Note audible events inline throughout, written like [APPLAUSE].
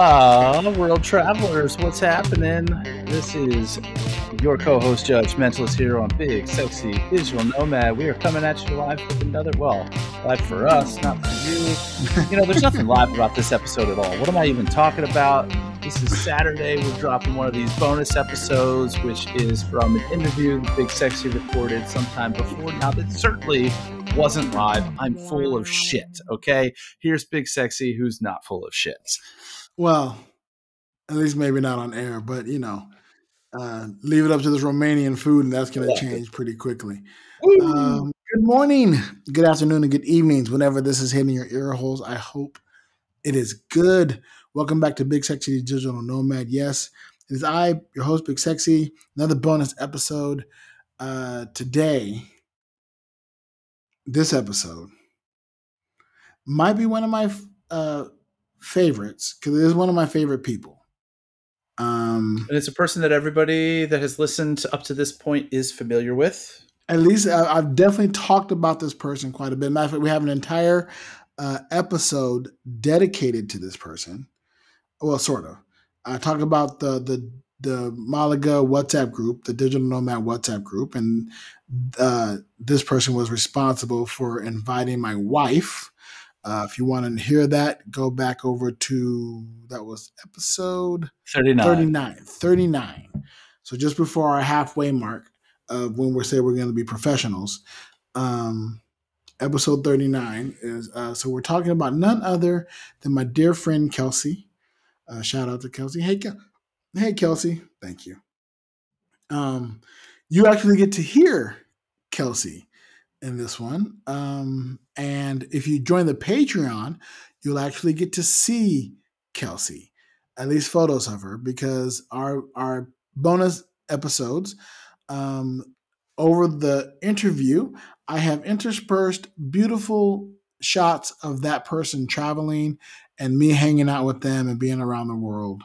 Hola, world travelers. What's happening? This is your co-host Judge Mentalist here on Big Sexy Digital Nomad. We are coming at you live with another well, live for us, not for you. You know, there's nothing live about this episode at all. What am I even talking about? This is Saturday. We're dropping one of these bonus episodes, which is from an interview Big Sexy recorded sometime before. Now, that certainly wasn't live. I'm full of shit. Okay, here's Big Sexy, who's not full of shits. Well, at least maybe not on air, but you know, uh, leave it up to this Romanian food, and that's going to change pretty quickly. Um, good morning, good afternoon, and good evenings. Whenever this is hitting your ear holes, I hope it is good. Welcome back to Big Sexy Digital Nomad. Yes, it is I, your host, Big Sexy. Another bonus episode uh, today. This episode might be one of my uh, favorites because it is one of my favorite people. Um, And it's a person that everybody that has listened up to this point is familiar with. at least I, I've definitely talked about this person quite a bit. Matter of fact, we have an entire uh, episode dedicated to this person. Well, sort of. I talk about the the the Malaga WhatsApp group, the Digital Nomad WhatsApp group, and uh, this person was responsible for inviting my wife. Uh, if you want to hear that, go back over to that was episode 39. 39. 39. So just before our halfway mark of when we say we're going to be professionals, um, episode 39 is uh, so we're talking about none other than my dear friend Kelsey. Uh, shout out to Kelsey. Hey, Kel- hey, Kelsey. Thank you. Um, you actually get to hear Kelsey in this one. Um, and if you join the Patreon, you'll actually get to see Kelsey, at least photos of her, because our our bonus episodes um, over the interview, I have interspersed beautiful shots of that person traveling and me hanging out with them and being around the world.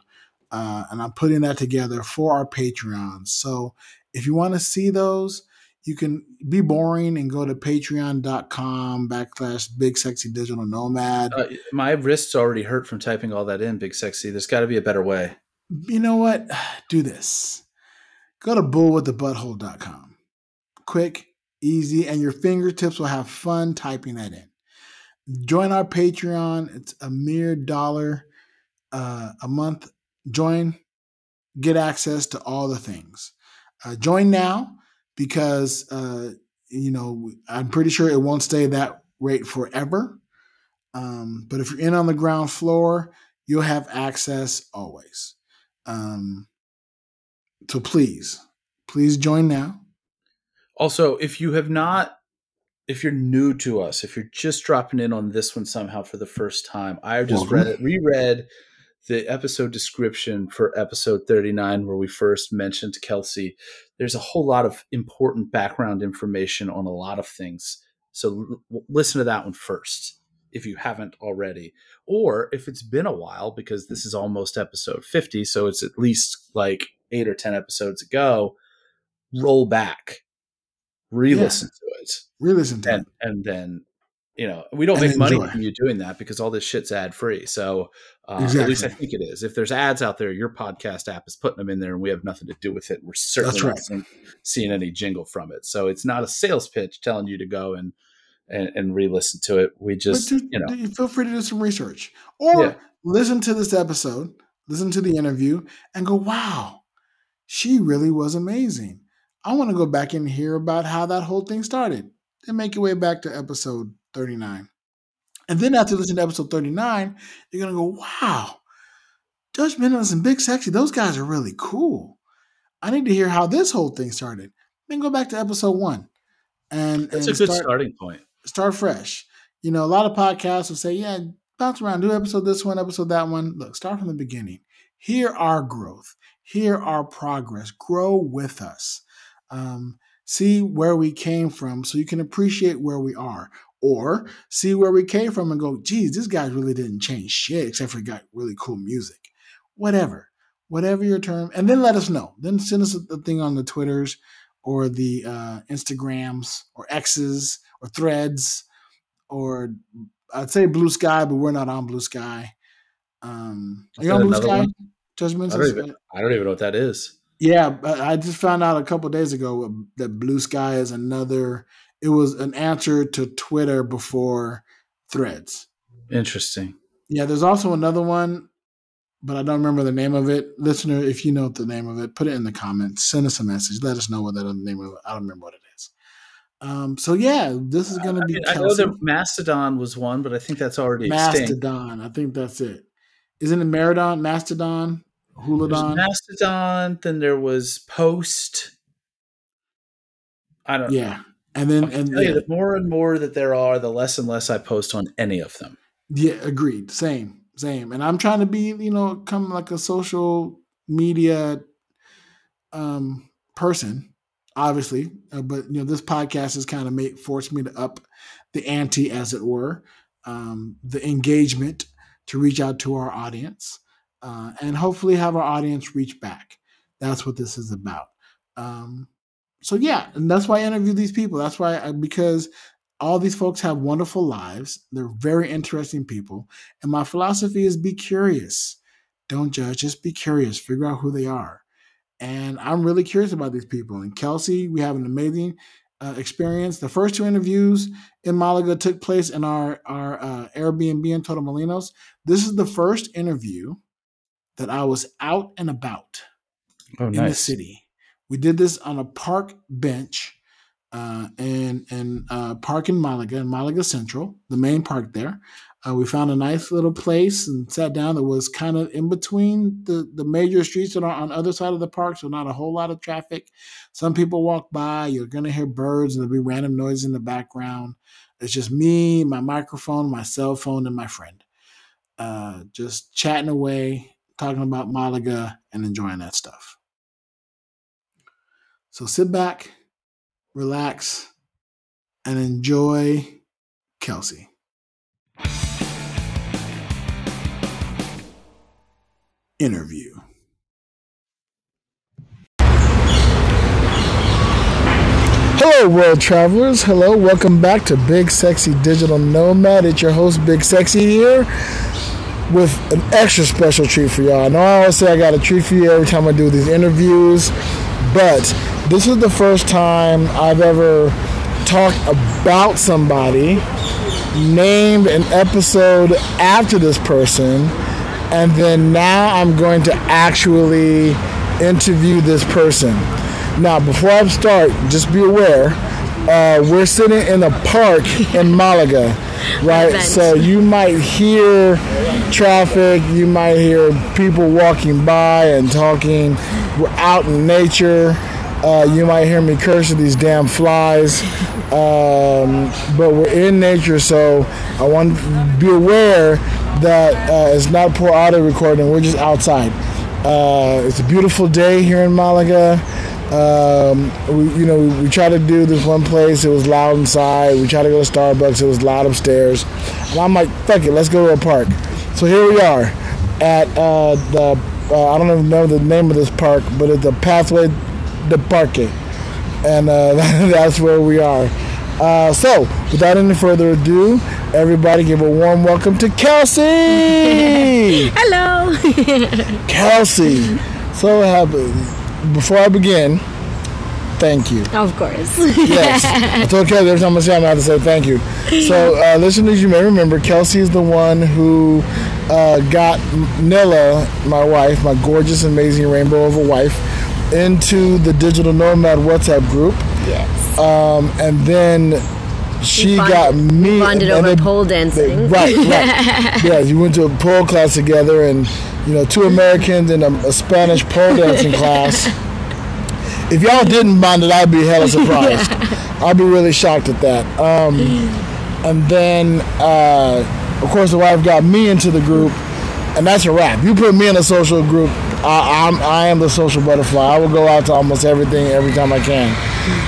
Uh, and I'm putting that together for our Patreon. So if you want to see those, you can be boring and go to patreon.com backslash big sexy digital nomad. Uh, my wrists already hurt from typing all that in, Big Sexy. There's got to be a better way. you know what? [SIGHS] Do this. Go to bullwiththebutthole.com. Quick, easy, and your fingertips will have fun typing that in. Join our Patreon. It's a mere dollar uh, a month. Join, get access to all the things. Uh, join now because, uh, you know, I'm pretty sure it won't stay that rate forever. Um, but if you're in on the ground floor, you'll have access always. Um, so please, please join now. Also, if you have not, if you're new to us, if you're just dropping in on this one somehow for the first time, I just Welcome. read it, reread the episode description for episode 39 where we first mentioned Kelsey. There's a whole lot of important background information on a lot of things. So l- listen to that one first if you haven't already. Or if it's been a while, because this is almost episode 50, so it's at least like eight or 10 episodes ago, roll back, re listen to it Re-listen to and it. and then you know we don't And make money from you doing that because all this shit's ad free. So uh, at least I think it is. If there's ads out there, your podcast app is putting them in there, and we have nothing to do with it. We're certainly not right. seeing, seeing any jingle from it. So it's not a sales pitch telling you to go and and, and re-listen to it. We just do, you know feel free to do some research or Yeah. listen to this episode, listen to the interview, and go, "Wow, she really was amazing." I want to go back and hear about how that whole thing started. Then make your way back to episode thirty-nine, and then after listening to episode thirty-nine, you're gonna go, "Wow, Judge Mendez and Big Sexy, those guys are really cool." I need to hear how this whole thing started. Then go back to episode one, and and a good start- starting point. start fresh. You know, a lot of podcasts will say, yeah, bounce around, do episode this one, episode that one. Look, start from the beginning. Hear our growth, hear our progress, grow with us. Um, see where we came from so you can appreciate where we are. Or see where we came from and go, geez, this guy really didn't change shit except for he got really cool music. Whatever, whatever your term. And then let us know. Then send us a thing on the Twitters or the uh, Instagrams or X's or threads or I'd say blue sky, but we're not on blue sky. Um, are you on Blue Sky? one? Judgment. I don't even. I don't even know what that is. Yeah, but I just found out a couple days ago that Blue Sky is another. It was an answer to Twitter before Threads. Interesting. Yeah, there's also another one, but I don't remember the name of it. Listener, if you know the name of it, put it in the comments. Send us a message. Let us know what that name of it. I don't remember what it is. Um, so yeah, this is going to I, be mean, I know that Mastodon was one, but I think that's already extinct. Mastodon. I think that's it. Isn't it Meridon, Mastodon, Hulodon? Mastodon. Then there was Post. I don't. yeah, and then and tell you, yeah, the more and more that there are, the less and less I post on any of them. yeah, agreed. Same, same. And I'm trying to be, you know, come like a social media um person, obviously. Uh, but you know, this podcast has kind of made forced me to up the ante, as it were, um, the engagement to reach out to our audience, uh, and hopefully have our audience reach back. That's what this is about. Um, so yeah, and that's why I interview these people. That's why I, because all these folks have wonderful lives. They're very interesting people, and my philosophy is be curious. Don't judge. Just be curious. Figure out who they are. And I'm really curious about these people. And Kelsey, we have an amazing uh, experience. The first two interviews in Malaga took place in our our uh, Airbnb in Torremolinos. This is the first interview that I was out and about Oh, in the city. We did this on a park bench uh, in in uh, park in Malaga, in Malaga Central, the main park there. Uh, we found a nice little place and sat down. That was kind of in between the the major streets that are on the other side of the park, so not a whole lot of traffic. Some people walk by. You're gonna hear birds, and there'll be random noise in the background. It's just me, my microphone, my cell phone, and my friend, uh, just chatting away, talking about Malaga, and enjoying that stuff. So sit back, relax, and enjoy Kelsey. Interview. Hello, world travelers. Hello, welcome back to Big Sexy Digital Nomad. It's your host, Big Sexy, here with an extra special treat for y'all. I know I always say I got a treat for you every time I do these interviews, but this is the first time I've ever talked about somebody, named an episode after this person, and then now I'm going to actually interview this person. Now, before I start, just be aware, uh, we're sitting in a park in Malaga, right? Event. So you might hear traffic, you might hear people walking by and talking. We're out in nature. Uh, you might hear me curse at these damn flies. [LAUGHS] Um, but we're in nature, so I want to be aware that uh, it's not poor audio recording. We're just outside. Uh, it's a beautiful day here in Malaga. Um, we, you know, we, we tried to do this one place. It was loud inside. We tried to go to Starbucks. It was loud upstairs. And I'm like, fuck it, let's go to a park. So here we are at uh, the. Uh, I don't even know the name of this park, but it's the Pathway de Parque, and uh, [LAUGHS] that's where we are. Uh, so, without any further ado, everybody give a warm welcome to Kelsey. [LAUGHS] Hello. Kelsey. So happy. Before I begin, thank you. of course. [LAUGHS] Yes. I told Kelsey every time I see him, I have to say thank you. So, uh, listeners, you may remember Kelsey is the one who uh, got Nilla, my wife, my gorgeous, amazing rainbow of a wife, into the Digital Nomad WhatsApp group. yes. Um, and then she bonded- got me. bonded and over then- pole dancing. Right, right. [LAUGHS] yeah, you went to a pole class together, and you know, two Americans in a, a Spanish pole dancing class. If y'all didn't mind it, I'd be hella [LAUGHS] surprised. I'd be really shocked at that. Um, and then, uh, of course, the wife got me into the group, and that's a wrap. You put me in a social group, I, I'm I am the social butterfly. I will go out to almost everything every time I can.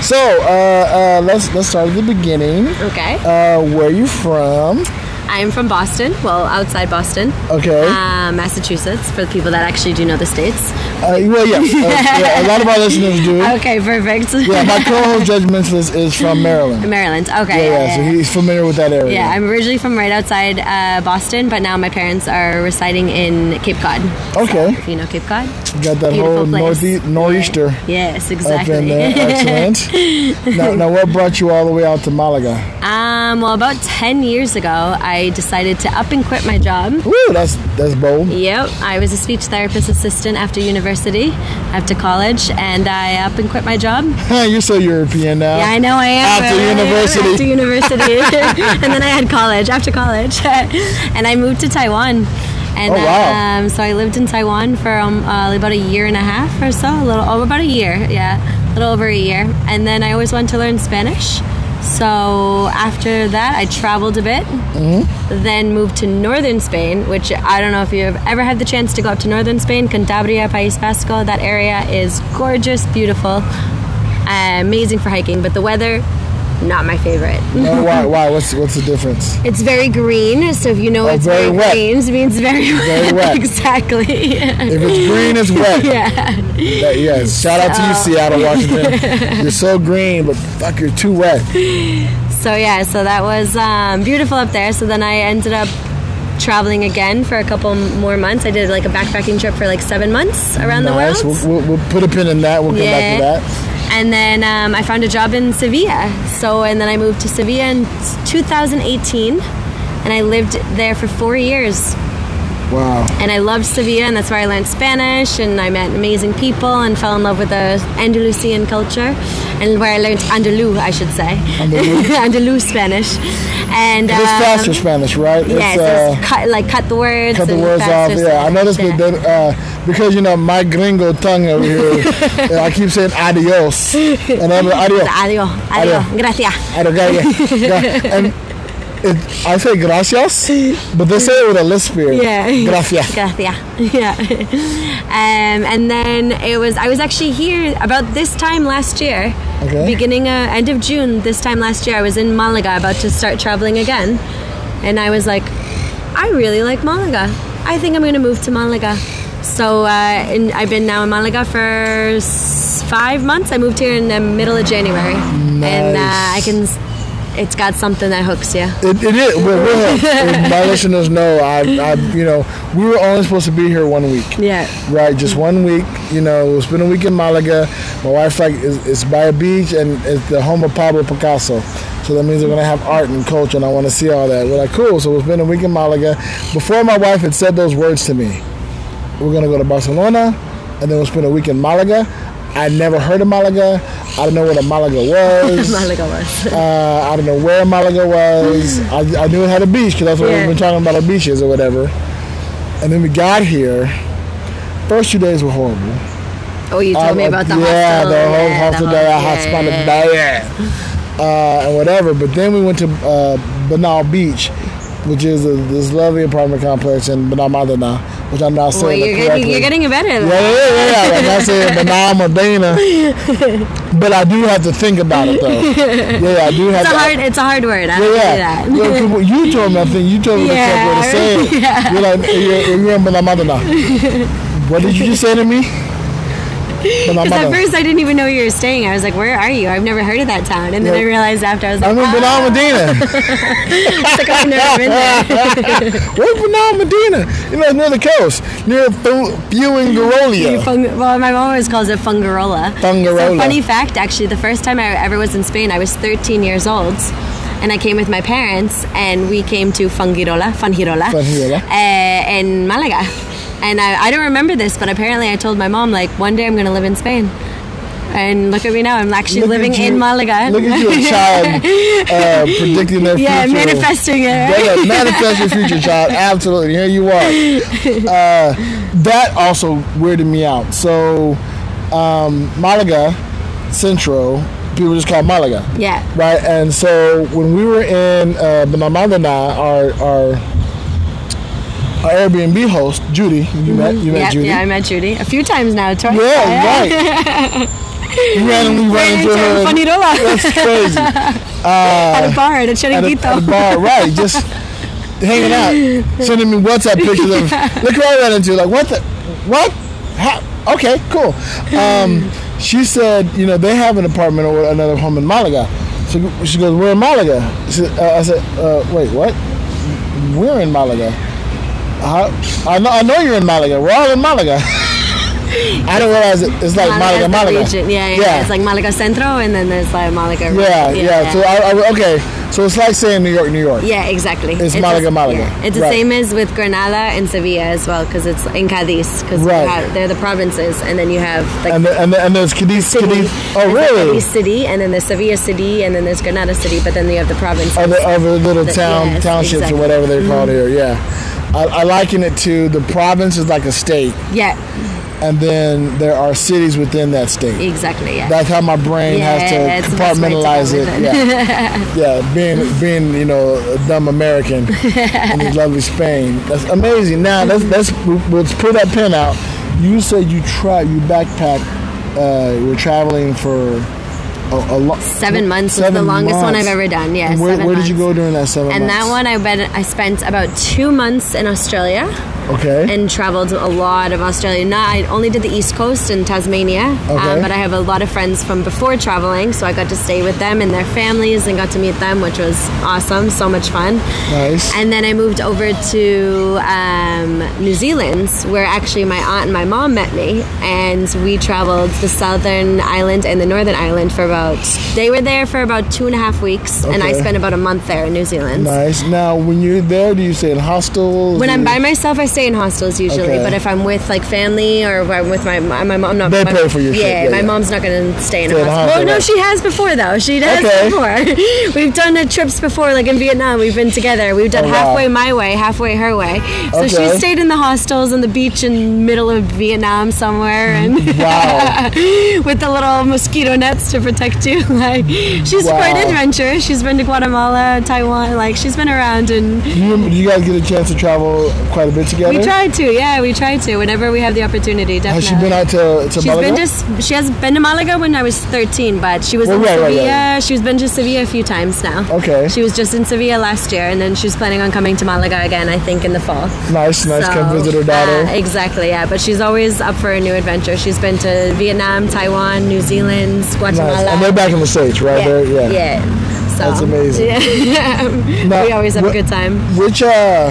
So uh, uh, let's let's start at the beginning. Okay. Uh, where you from? I'm from Boston. Well, outside Boston, Okay. uh, Massachusetts. For the people that actually do know the states. Uh, well, yeah, uh, [LAUGHS] yeah. A lot of our listeners do. Okay, perfect. Yeah, my co-host Judge Mentalist is from Maryland. Maryland. Okay. Yeah, yeah, so he's familiar with that area. Yeah, I'm originally from right outside uh, Boston, but now my parents are residing in Cape Cod. Okay. If you know Cape Cod. Got that whole northeast, nor'easter Yes, up exactly. in there. [LAUGHS] Excellent. now, now, what brought you all the way out to Malaga? um, well, about 10 years ago, I decided to up and quit my job. Woo, that's that's bold. Yep, I was a speech therapist assistant after university, after college, and I up and quit my job. [LAUGHS] You're so European now. Yeah, I know I am. After right? [LAUGHS] university. After university. [LAUGHS] and then I had college, after college. and I moved to Taiwan. And Oh, wow. um, so I lived in Taiwan for um, uh, about a year and a half or so, a little, oh, about a year, yeah, a little over a year. And then I always wanted to learn Spanish. So after that, I traveled a bit, Mm-hmm. then moved to northern Spain, which I don't know if you've ever had the chance to go up to northern Spain, Cantabria, País Vasco. That area is gorgeous, beautiful, uh, amazing for hiking, but the weather, not my favorite. Why? Why? [LAUGHS] What's what's the difference? It's very green, so if you know Oh, it's very very, wet. green, it means very, Very wet. [LAUGHS] exactly. If it's green, it's wet. [LAUGHS] yeah. That- yes. Shout out to you, Seattle, Washington. You're so green, but fuck, you're too wet. So yeah, so that was um, beautiful up there. So then I ended up traveling again for a couple more months. I did like a backpacking trip for like seven months around nice. the world. We'll, we'll, we'll put a pin in that. We'll come back to that. And then um, I found a job in Sevilla. So, and then I moved to Sevilla in 2018. And I lived there for four years. Wow. And I loved Sevilla, and that's where I learned Spanish. And I met amazing people and fell in love with the Andalusian culture. And where I learned Andaluz, I should say. Andaluz? [LAUGHS] Andaluz Spanish. And It's um, faster Spanish, right? Yeah, uh, it's cut, like cut the words. cut the words off. Yeah, I noticed yeah. that, uh, because you know my gringo tongue over here, [LAUGHS] uh, I keep saying adios, and I'm like, adios, Adiós, Adiós. adiós, gracias. adios, [LAUGHS] and it, I say gracias, but they say it with a lisp here. Yeah. gracias. Gracias. [LAUGHS] Yeah. Um, and then it was, I was actually here about this time last year, Okay. beginning, uh, end of June this time last year. I was in Malaga about to start traveling again. And I was like, I really like Malaga. I think I'm going to move to Malaga. So uh, and I've been now in Malaga for s- five months. I moved here in the middle of January. And uh, I can, it's got something that hooks you. It, it is. Well, if [LAUGHS] my listeners know, I, I, you know, we were only supposed to be here one week. Yeah. Right, just one week. You know, we'll spend a week in Malaga. My wife like is, is by a beach and it's the home of Pablo Picasso. So that means we're gonna have art and culture, and I want to see all that. We're like, cool. So we'll spend a week in Malaga. Before my wife had said those words to me, we're gonna go to Barcelona, and then we'll spend a week in Malaga. I never heard of Malaga. I don't know what a Malaga was. [LAUGHS] Malaga was. Uh, I don't know where Malaga was. I, I knew it had a beach because that's what Yeah. we've been talking about, our beaches or whatever. And then we got here. First two days were horrible. Oh, you told me Uh, about the yeah, hostel. the whole yeah, hostel the day. I spun yeah, bad. Uh, and whatever. But then we went to uh, Benal Beach, which is a, this lovely apartment complex in Banal Madina, which I'm not Well, you're getting, you're getting it better. Yeah, yeah, yeah, yeah. [LAUGHS] I'm not saying Medina, but I do have to think about it though. [LAUGHS] Yeah, I do have It's a to. hard, it's a hard word. I Yeah, yeah. that. You told me, I think you told me Yeah, the correct way to say it. [LAUGHS] yeah. You're like, you're, you're Banamada. What did you just say to me? Because at first I didn't even know where you were staying. I was like, "Where are you? I've never heard of that town." And then Yeah. I realized after I was like, I'm in "Ah, Banal Medina. [LAUGHS] it's like I've never been there." [LAUGHS] Where's Banal Medina? You know, near the coast, near Fu- Fuengirola. [LAUGHS] Fung- well, my mom always calls it Fungarola. Fungarola. So funny fact, actually, the first time I ever was in Spain, I was 13 years old. And I came with my parents, and we came to Fungirola, Fungirola, Fungirola. Uh, in Malaga. And I, I don't remember this, but apparently I told my mom, like, one day I'm going to live in Spain. And look at me now, I'm actually Look living you- in Malaga. Look at you, a [LAUGHS] child, uh, predicting their yeah, future. Yeah, manifesting it. Yeah, Right? yeah, manifest your future, child. [LAUGHS] Absolutely. Here you are. Uh, that also weirded me out. So, um, Malaga Centro, people just call Malaga. Yeah. Right, and so when we were in uh, Benamandana, our our our Airbnb host Judy, you met you met Yeah, Judy. yeah, I met Judy a few times now. Twice. Yeah, [LAUGHS] right. You randomly ran into her. That's crazy. [LAUGHS] at a bar at a At a, at a bar, right? Just hanging out, [LAUGHS] sending me WhatsApp pictures of look who I ran into. Like what the what? How? Okay, cool. Um, she said, you know, they have an apartment or another home in Malaga. So she goes, we're in Malaga. She, uh, I said, uh, wait, what? We're in Malaga. How, I know, I know you're in Malaga. We're all in Malaga. [LAUGHS] I don't realize it, it's like Malaga, Malaga's the Malaga. region. Yeah, yeah, It's like Malaga Centro, and then there's like Malaga. yeah, yeah. So I, I, okay, so it's like saying New York, New York. yeah, exactly. It's the- Malaga, Malaga. yeah. It's the Right. same as with Granada and Sevilla as well, because it's in Cadiz, because Right. they're the provinces, and then you have like And the, and, the, and there's Cadiz, city. Cadiz. Oh, really? Cadiz City, and then there's Sevilla City, and then there's Granada City, but then you have the provinces. other other little The- town yes, townships exactly. Mm-hmm. or whatever they're called here. Yeah, I, I liken it to the province is like a state, yeah, and then there are cities within that state. exactly. Yeah. That's how my brain Yeah, has to compartmentalize it. it. Yeah, [LAUGHS] yeah. Being being you know a dumb American in this lovely Spain. That's amazing. Now let's let's let's pull that pen out. You said you try you backpack. Uh, we're traveling for a, a lo- Seven months was the seven longest one. I've ever done. Yeah, And where, seven where did you go during that seven And months? that one, I bet I spent about two months in Australia Okay. and traveled a lot of Australia. Not, I only did the East Coast and Tasmania, Okay. um, but I have a lot of friends from before traveling, so I got to stay with them and their families and got to meet them, which was awesome, so much fun. nice. And then I moved over to um, New Zealand, where actually my aunt and my mom met me, and we traveled the southern island and the northern island for about. They were there for about two and a half weeks, and I spent about a month there in New Zealand. Nice. Now, when you're there, do you stay in hostels? When I'm by myself, I stay in hostels usually. Okay. But if I'm with like family or if I'm with my my, my mom, not They my, pay for your yeah, yeah, my yeah. mom's not going to stay in Stay a in hostel. hostel, Oh no, she has before though. She has Okay. before. [LAUGHS] We've done the trips before, like in Vietnam. We've been together. We've done Oh, wow. halfway my way, halfway her way. So Okay. she stayed in the hostels on the beach in middle of Vietnam somewhere, and Wow. [LAUGHS] with the little mosquito nets to protect you. [LAUGHS] Like she's Wow. quite adventurous. She's been to Guatemala, Taiwan. Like she's been around and. you, you guys get a chance to travel quite a bit together? We try to, yeah, we try to. Whenever we have the opportunity, definitely. Has she been out to, to She's Malaga? been just she has been to Malaga when I was 13, but she was Well, in right, right, Sevilla. right. She's been to Sevilla a few times now. Okay. She was just in Sevilla last year, and then she's planning on coming to Malaga again. I think in the fall. nice, nice. Come visit her daughter. uh, exactly, yeah. But she's always up for a new adventure. She's been to Vietnam, Taiwan, New Zealand, Guatemala. nice. And they're back in the States, right? yeah, They're- yeah. yeah. So, That's amazing. [LAUGHS] Yeah. Now, we always have wh- a good time. Which, uh,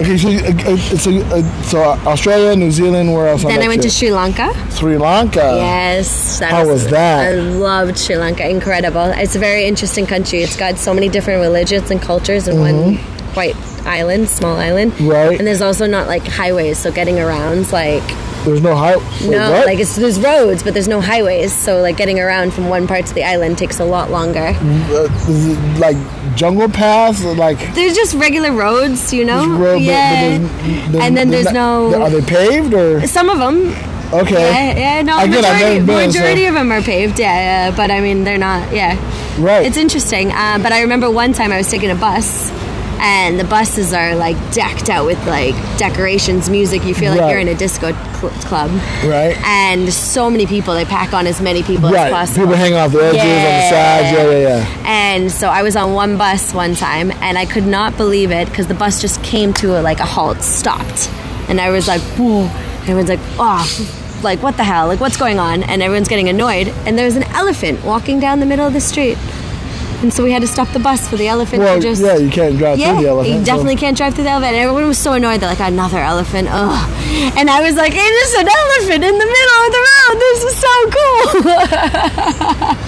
okay, so, uh, uh, so, uh, so Australia, New Zealand, where else? Then I went to? Sri Lanka. Sri Lanka. Yes. That How was that? I loved Sri Lanka. Incredible. It's a very interesting country. It's got so many different religions and cultures in one quite island, small island. Mm-hmm. Right. And there's also not like highways, so getting around's like There's no high. wait, no, what? like it's there's roads, but there's no highways. So like getting around from one part to the island takes a lot longer. Uh, like jungle paths, like. There's just regular roads, you know. road, but- but yeah. there's- there's- and then there's, not- no. Are they paved or? some of them, Okay. yeah, yeah, no, I've majority, been, majority so- of them are paved, yeah, yeah, but I mean they're not, yeah. Right. It's interesting, uh, but I remember one time I was taking a bus, and the buses are like decked out with like decorations, music. You feel like Right. you're in a disco cl- club, right. and so many people. They pack on as many people as Right. possible. People hanging off the edges on the sides. Yeah, yeah, yeah. And so I was on one bus one time, and I could not believe it because the bus just came to a, like a halt, stopped, and I was like, "Whoa!" Everyone's like, "Oh." Like what the hell? Like what's going on? And everyone's getting annoyed. And there's an elephant walking down the middle of the street, and so we had to stop the bus for the elephant Well, just yeah, you can't drive yeah, through the elephant. you so- definitely can't drive through the elephant. And everyone was so annoyed. They're like, another elephant. Ugh. And I was like, it is an elephant in the middle of the road. This is so cool.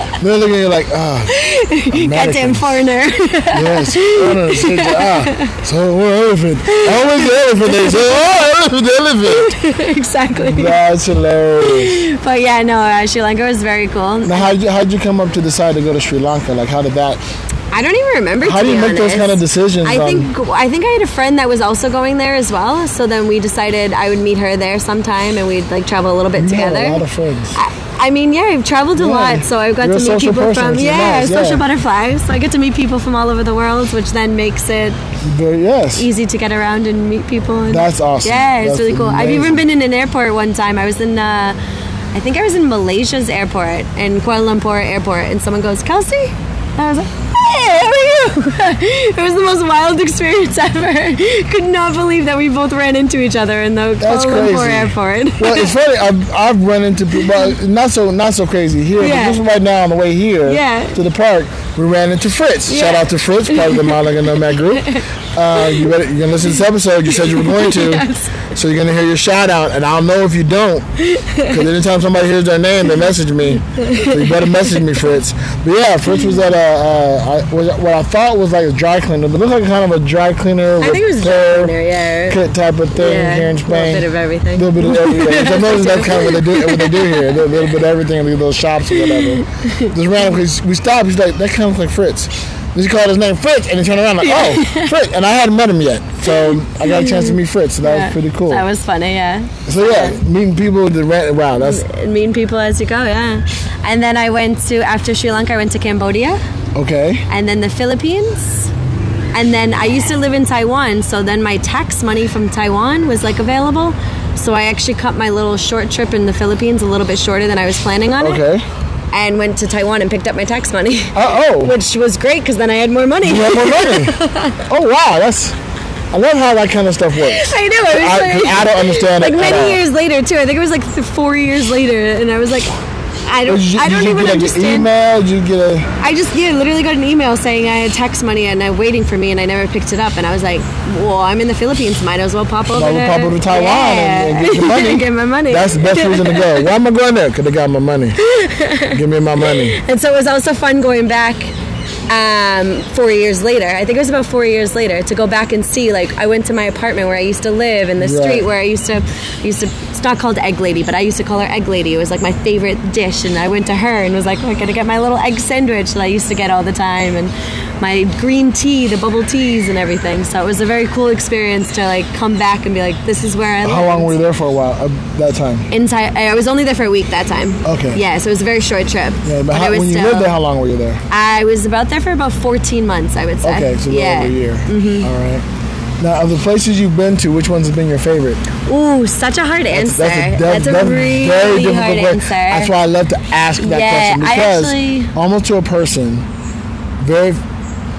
[LAUGHS] They're looking at you like, ah, [LAUGHS] Goddamn foreigner. [LAUGHS] yes. I ah, so what elephant? Always the elephant. They say, oh, elephant, elephant. exactly. That's hilarious. But yeah, no, uh, Sri Lanka was very cool. Now, how'd you, how'd you come up to decide to go to Sri Lanka? Like, how did that? I don't even remember. How do you make those kind of decisions? I think I think I had a friend that was also going there as well. So then we decided I would meet her there sometime, and we'd like travel a little bit together. a lot of friends. I, I mean, yeah, I've traveled a Yeah. lot, so I've got You're to meet people person, from yeah, nice, yeah. social butterflies. So I get to meet people from all over the world, which then makes it But yes, easy to get around and meet people. And, That's awesome. Yeah, it's really cool. I've even been in an airport one time. I was in, uh, I think I was in Malaysia's airport, in Kuala Lumpur airport, and someone goes, Kelsey? And I was like, Hey, how are you? [LAUGHS] it was the most wild experience [LAUGHS] ever. Could not believe that we both ran into each other in the That's Kuala Lumpur crazy. airport. Well, it's [LAUGHS] funny. I've, I've run into people, well, not so not so crazy here. Yeah. Just right now on the way here Yeah. to the park, we ran into Fritz. Shout out to Fritz, part of the Malaga Nomad group. Uh, you better, you're gonna listen to this episode. You said you were going to, Yes. so you're gonna hear your shout out, and I'll know if you don't, because anytime somebody hears their name, they message me. So you better message me, Fritz. But yeah, Fritz was at a uh, I, was what I thought was like a dry cleaner, but it looked like kind of a dry cleaner. I think it was dry cleaner, yeah. kit type of thing yeah, here in a Spain. little bit of everything. A little bit of everything. I noticed that's kind of what they do. What they do here. A little, little bit of everything in these little shops or whatever. Just randomly, we stopped. He's like, that kind of looks like Fritz. He called his name Fritz, and he turned around like, oh, [LAUGHS] Fritz. And I hadn't met him yet, so I got a chance to meet Fritz. and that Yeah, was pretty cool. That was funny, yeah. so yeah, meeting people that ran. Wow, that's Meeting people as you go, yeah. And then I went to after Sri Lanka, I went to Cambodia, okay. and then the Philippines. And then I used to live in Taiwan, so then my tax money from Taiwan was like available. So I actually cut my little short trip in the Philippines a little bit shorter than I was planning on it. Okay. And went to Taiwan and picked up my tax money, Uh, oh, [LAUGHS] which was great because then I had more money. you have more money. [LAUGHS] oh wow, that's. I love how that kind of stuff works. I know. I was I, like, I don't understand like it all. many years later too. I think it was like four years later, and I was like, I don't, you, I don't you even get like understand. an email? Did you get a? I just yeah, literally got an email saying I had tax money and I waiting for me, and I never picked it up. And I was like, well, I'm in the Philippines, might as well pop over Might as well to pop over to Taiwan and- and get your money. [LAUGHS] get my money. That's the best reason to go. Why am I going there? Because they got my money. [LAUGHS] Give me my money. And so it was also fun going back um, four years later. I think it was about four years later to go back and see. Like I went to my apartment where I used to live in the Right. street where I used to I used to. It's not called Egg Lady, but I used to call her Egg Lady. It was like my favorite dish, and I went to her and was like, oh, I gotta get my little egg sandwich that I used to get all the time, and my green tea, the bubble teas, and everything. So it was a very cool experience to like come back and be like, this is where I live. How long were you there for a while? Uh, that time? Inside, I was only there for a week that time. Okay. Yeah, so it was a very short trip. Yeah, but it how, when you still- lived there, how long were you there? I was about there for about 14 months, I would say. Okay, so a yeah. over a year. Mm-hmm. right. Now, of the places you've been to, which ones have been your favorite? Ooh, such a hard answer. that- That's, a that's really very difficult hard answer. That's why I love to ask that Yeah, question because actually- almost to a person, very,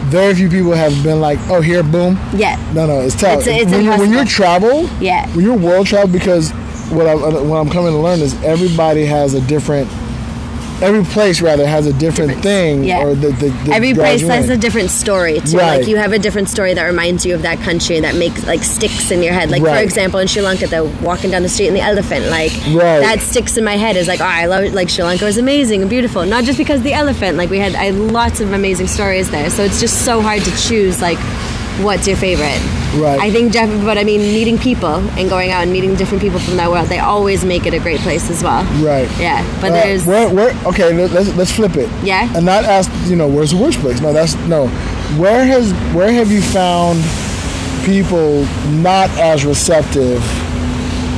very few people have been like, "Oh, here, boom." Yeah. No, no, it's tough. It's- it's when, you, when you're travel, Yeah. when you're world travel, because what I what I'm coming to learn is everybody has a different. Every place rather has a different, thing, yeah. or the, the, the Every place has in. a different story too. Right. Like you have a different story that reminds you of that country that makes like sticks in your head. Like for example, in Sri Lanka, the walking down the street and the elephant, like Right. that sticks in my head. Is like, oh, I love like Sri Lanka was amazing and beautiful. Not just because the elephant. Like we had I had lots of amazing stories there. So it's just so hard to choose like what's your favorite. Right. I think, Jeff, but I mean, meeting people and going out and meeting different people from that world, they always make it a great place as well. Right. Yeah, but Uh, there's where, where, okay, let- let's let's flip it. Yeah. And not ask, you know, where's the worst place? No, that's no. Where has where have you found people not as receptive?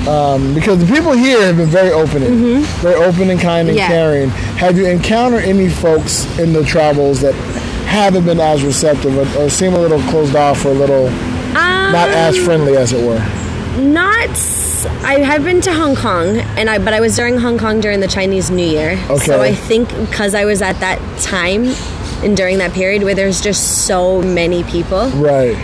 Um, because the people here have been very open, and very open and kind and Mm-hmm. Yeah. caring. Have you encountered any folks in the travels that haven't been as receptive or, or seem a little closed off or a little not as Um, friendly as it were? Not. I have been to Hong Kong, and I but I was during Hong Kong during the Chinese New Year. Okay. So I think because I was at that time and during that period where there's just so many people, Right.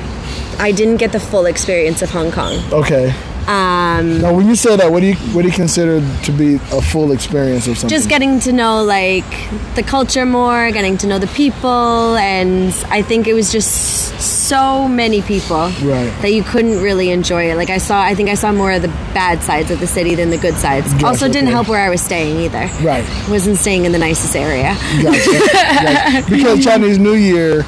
I didn't get the full experience of Hong Kong. Okay. Um, Now, when you say that, what do you what do you consider to be a full experience of something? just getting to know like the culture more, getting to know the people, and I think it was just so many people Right. that you couldn't really enjoy it. Like I saw, I think I saw more of the bad sides of the city than the good sides. Gotcha, also, didn't help where I was staying either. Right. Wasn't staying in the nicest area. Gotcha. [LAUGHS] Because Chinese New Year,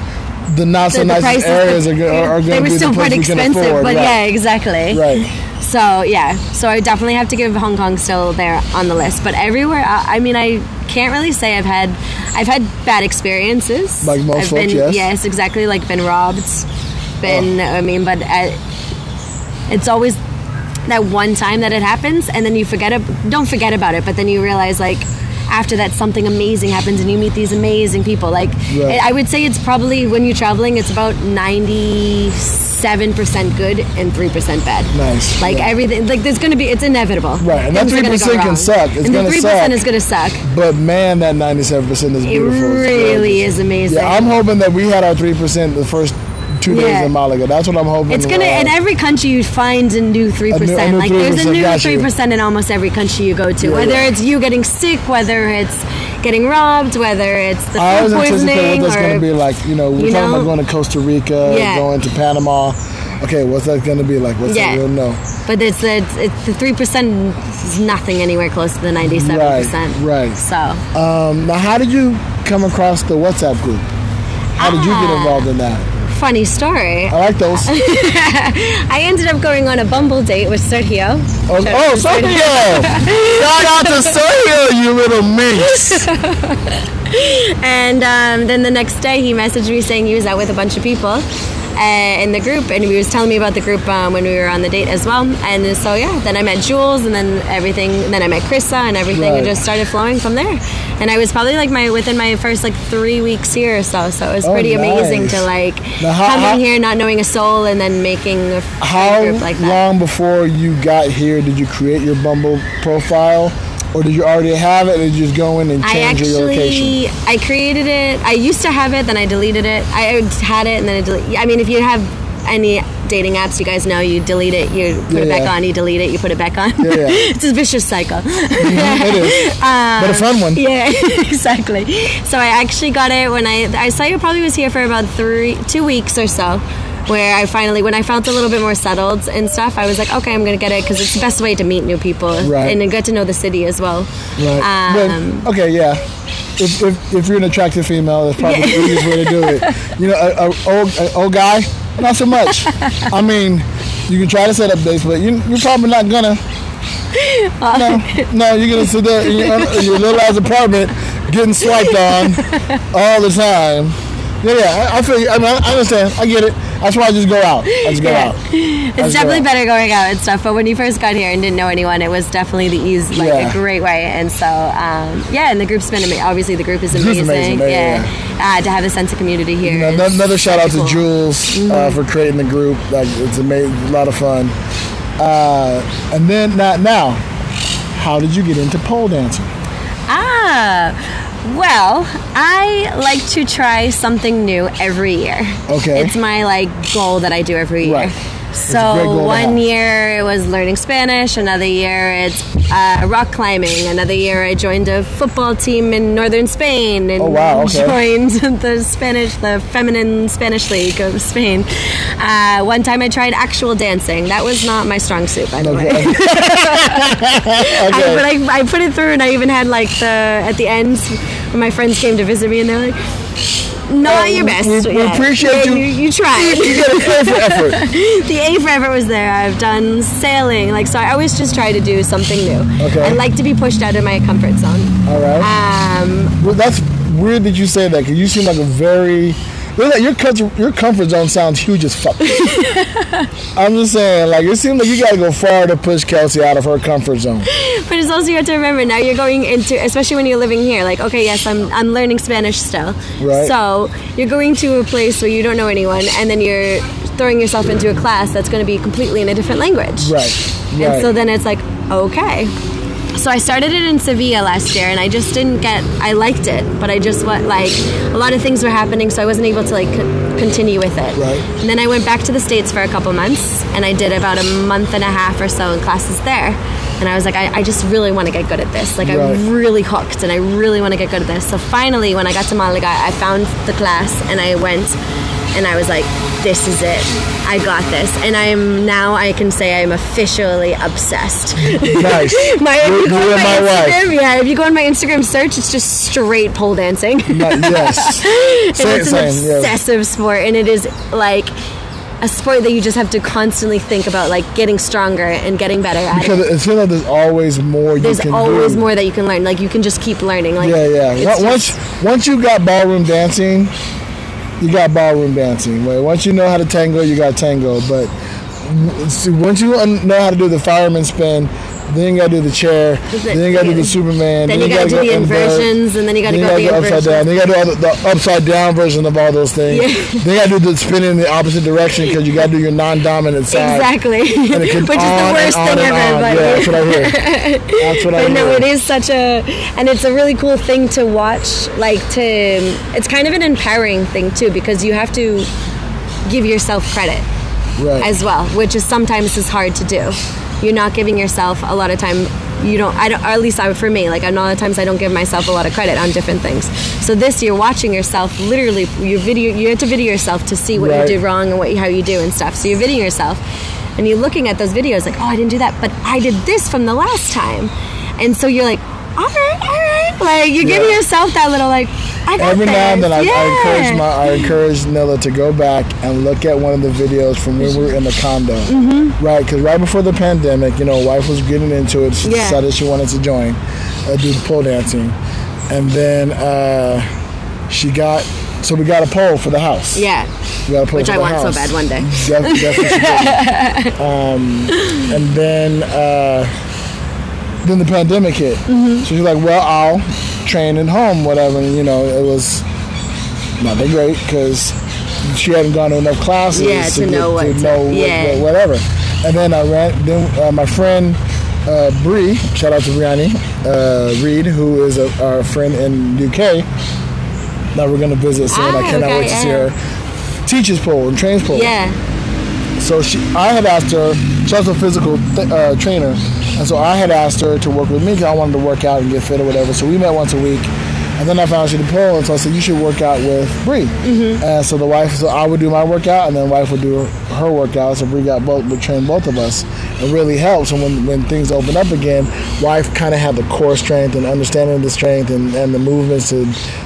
the not so nice areas are, are, are going to be the place we can afford. but right. yeah, exactly. Right. So yeah, so I definitely have to give Hong Kong still there on the list. But everywhere, I, I mean, I can't really say I've had, I've had bad experiences. Like most I've folks, been, yes. exactly. Like been robbed, been. Oh. I mean, but I, it's always that one time that it happens, and then you forget it. Don't forget about it, but then you realize like. After that something amazing happens and you meet these amazing people. Like Right. I would say it's probably when you're traveling, it's about ninety seven percent good and three percent bad. Nice, Like yeah. everything, like there's to be, it's inevitable. Right, and that 3% go can suck. It's and gonna the three percent suck. is to suck. But man, that 97% is It beautiful. It's really is amazing. Yeah, I'm hoping that we had our 3% the first two days in Malaga. That's what I'm hoping. It's gonna in every country you find a new three percent. Like there's a 3%, new three percent in almost every country you go to. Yeah, whether yeah. it's you getting sick, whether it's getting robbed, whether it's the I food poisoning, what that's going to be like. You know, we're you talking know? about going to Costa Rica, Yeah. going to Panama. Okay, what's that going to be like? What's Yeah. that? We'll know. but it's it's, it's the three percent is nothing anywhere close to the ninety seven percent. Right, right. So Um, now, how did you come across the WhatsApp group? How did you get Ah. involved in that? Funny story. I like those. oh, [LAUGHS] I ended up going on a Bumble date with Sergio. oh Sergio! Shout out to Sergio, you little minx. [LAUGHS] And um, then the next day, he messaged me saying he was out with a bunch of people uh, in the group, and he was telling me about the group um, when we were on the date as well. And so yeah, then I met Jules, and then everything. And then I met Krista, and everything Right. just started flowing from there. And I was probably like my within my first like three weeks here or so. So it was Oh, pretty amazing to like Now, how- in here not knowing a soul, and then making a How group like that. long before you got here did you create your Bumble profile? Or did you already have it and just go in and I change your location? actually I created it. I used to have it, then I deleted it. I had it and then I deleted. I mean, if you have any dating apps, you guys know you delete it, you put Yeah, it back yeah. on, you delete it, you put it back on. Yeah, yeah. [LAUGHS] it's a vicious cycle. [LAUGHS] it is. [LAUGHS] but a fun one. Um, Yeah, exactly. So I actually got it when I I saw you probably was here for about three two weeks or so. Where I finally, when I felt a little bit more settled and stuff, I was like, okay, I'm gonna get it because it's the best way to meet new people Right. and get to know the city as well. Right. Um, But, okay, yeah. If, if, if you're an attractive female, that's probably the easiest way to do it. You know, a, a old, a old guy, not so much. [LAUGHS] I mean, you can try to set up dates, but you, you're probably not gonna. No, no, you're gonna sit there in your, in your little ass apartment getting swiped on [LAUGHS] all the time. Yeah, yeah, I, I feel you. I, mean, I understand. I get it. That's why I just go out. I just go Yeah. out. It's definitely well. better going out and stuff. But when you first got here and didn't know anyone, it was definitely the easy, like Yeah. a great way. And so, um, yeah, and the group's been amazing. Obviously, the group is amazing. amazing, yeah, Uh, to have a sense of community here. You know, another shout out to cool. Jules uh, for creating the group. Like it's amazing, a lot of fun. Uh, and then now, how did you get into pole dancing? Ah, well, I like to try something new every year. Okay. It's my like goal that I do every year. Right. So one year it was learning Spanish, another year it's uh, rock climbing, another year I joined a football team in northern Spain and Oh, wow, okay. joined [LAUGHS] the Spanish, the feminine Spanish league of Spain. Uh, one time I tried actual dancing. That was not my strong suit, by the way. [LAUGHS] [LAUGHS] Okay. I, but I, I put it through, and I even had like the at the end when my friends came to visit me, and they're like, "Not Oh, your best." we- we Yeah. appreciate Yeah, you. You, you tried. you to pay for effort. [LAUGHS] the A for effort was there. I've done sailing, like so. I always just try to do something new. Okay. I like to be pushed out of my comfort zone. All right. Um, well, that's weird that you say that because you seem like a very. like Your your comfort zone sounds huge as fuck. [LAUGHS] [LAUGHS] I'm just saying, like it seems like you gotta go far to push Kelsey out of her comfort zone. [LAUGHS] but it's also you have to remember now you're going into, especially when you're living here. Like, okay, yes, I'm I'm learning Spanish still. Right. So you're going to a place where you don't know anyone, and then you're throwing yourself into a class that's going to be completely in a different language. Right. And so then it's like, okay. So I started it in Sevilla last year, and I just didn't get. I liked it, but I just what like a lot of things were happening, so I wasn't able to like co- continue with it. Right. And then I went back to the states for a couple months, and I did about a month and a half or so in classes there. And I was like, I, I just really want to get good at this. Like Right. I'm really hooked, and I really want to get good at this. So finally, when I got to Malaga, I found the class, and I went, and I was like, this is it. I got this, and I'm now I can say I'm officially obsessed. nice. [LAUGHS] My, if You- you go you on my my. Instagram, yeah, if you go on my Instagram search, it's just straight pole dancing. [LAUGHS] Yes. [LAUGHS] and Same- it's an same, yeah. obsessive sport, and it is like a sport that you just have to constantly think about, like getting stronger and getting better at Because it. it feels like there's always more you There's always more that you can learn. Like you can just keep learning. Like Yeah, yeah. Once just- once once you got ballroom dancing, you got ballroom dancing. Wait, Once you know how to tango, you got tango. But once you know how to do the fireman spin, Then you gotta do the chair. Then you gotta do the Superman. Then you gotta do the inversions, and then you gotta Then go you the gotta go upside down. Then you gotta do the, the upside down version of all those things. Yeah. [LAUGHS] Then you gotta do the spinning in the opposite direction because you gotta do your non-dominant side. Exactly, [LAUGHS] which is the worst thing ever. But yeah, that's what I hear. [LAUGHS] That's what I but hear. no, it is such a, and it's a really cool thing to watch. Like to, it's kind of an empowering thing too because you have to give yourself credit Right. as well, which is sometimes is hard to do. You're not giving yourself a lot of time. You don't. I don't. Or at least I, for me, like a lot of times I don't give myself a lot of credit on different things. So this, you're watching yourself. Literally, your video. You have to video yourself to see what Right. you did wrong and what how you do and stuff. So you're videoing yourself, and you're looking at those videos like, oh, I didn't do that, but I did this from the last time, and so you're like, all right, all right. Like you're giving Yeah. yourself that little like, I got Every now and this. then, I, I encourage my, I encourage Nilla to go back and look at one of the videos from when we were in the condo, mm-hmm. right? Because right before the pandemic, you know, wife was getting into it. She Yeah. decided she wanted to join, uh, do the pole dancing, and then uh, she got. So we got a pole for the house. Yeah, We got a pole which for I the want so bad one day. Def- definitely [LAUGHS] um, and then uh, then the pandemic hit. Mm-hmm. So she's like, "Well, I'll train at home, whatever." And you know, it was not that great because she hadn't gone to enough classes Yeah, to get- know what to to- know what- yeah. what- whatever. And then I ran. Then uh, my friend uh, Bree, shout out to Brianni uh, Reed, who is a, our friend in UK. That we're gonna visit soon. I Ah, cannot okay, wait to see her. Teaches pole and trains pole. Yeah. So she, I had asked her. She's also a physical th- uh, trainer, and so I had asked her to work with me because I wanted to work out and get fit or whatever. So we met once a week, and then I found she pole, and so I said you should work out with Bree. Mm-hmm. And so the wife, so I would do my workout, and then the wife would do her workout. So Bree got both, would train both of us. It really helps. And when when things open up again, wife kind of had the core strength and understanding of the strength and, and the movements to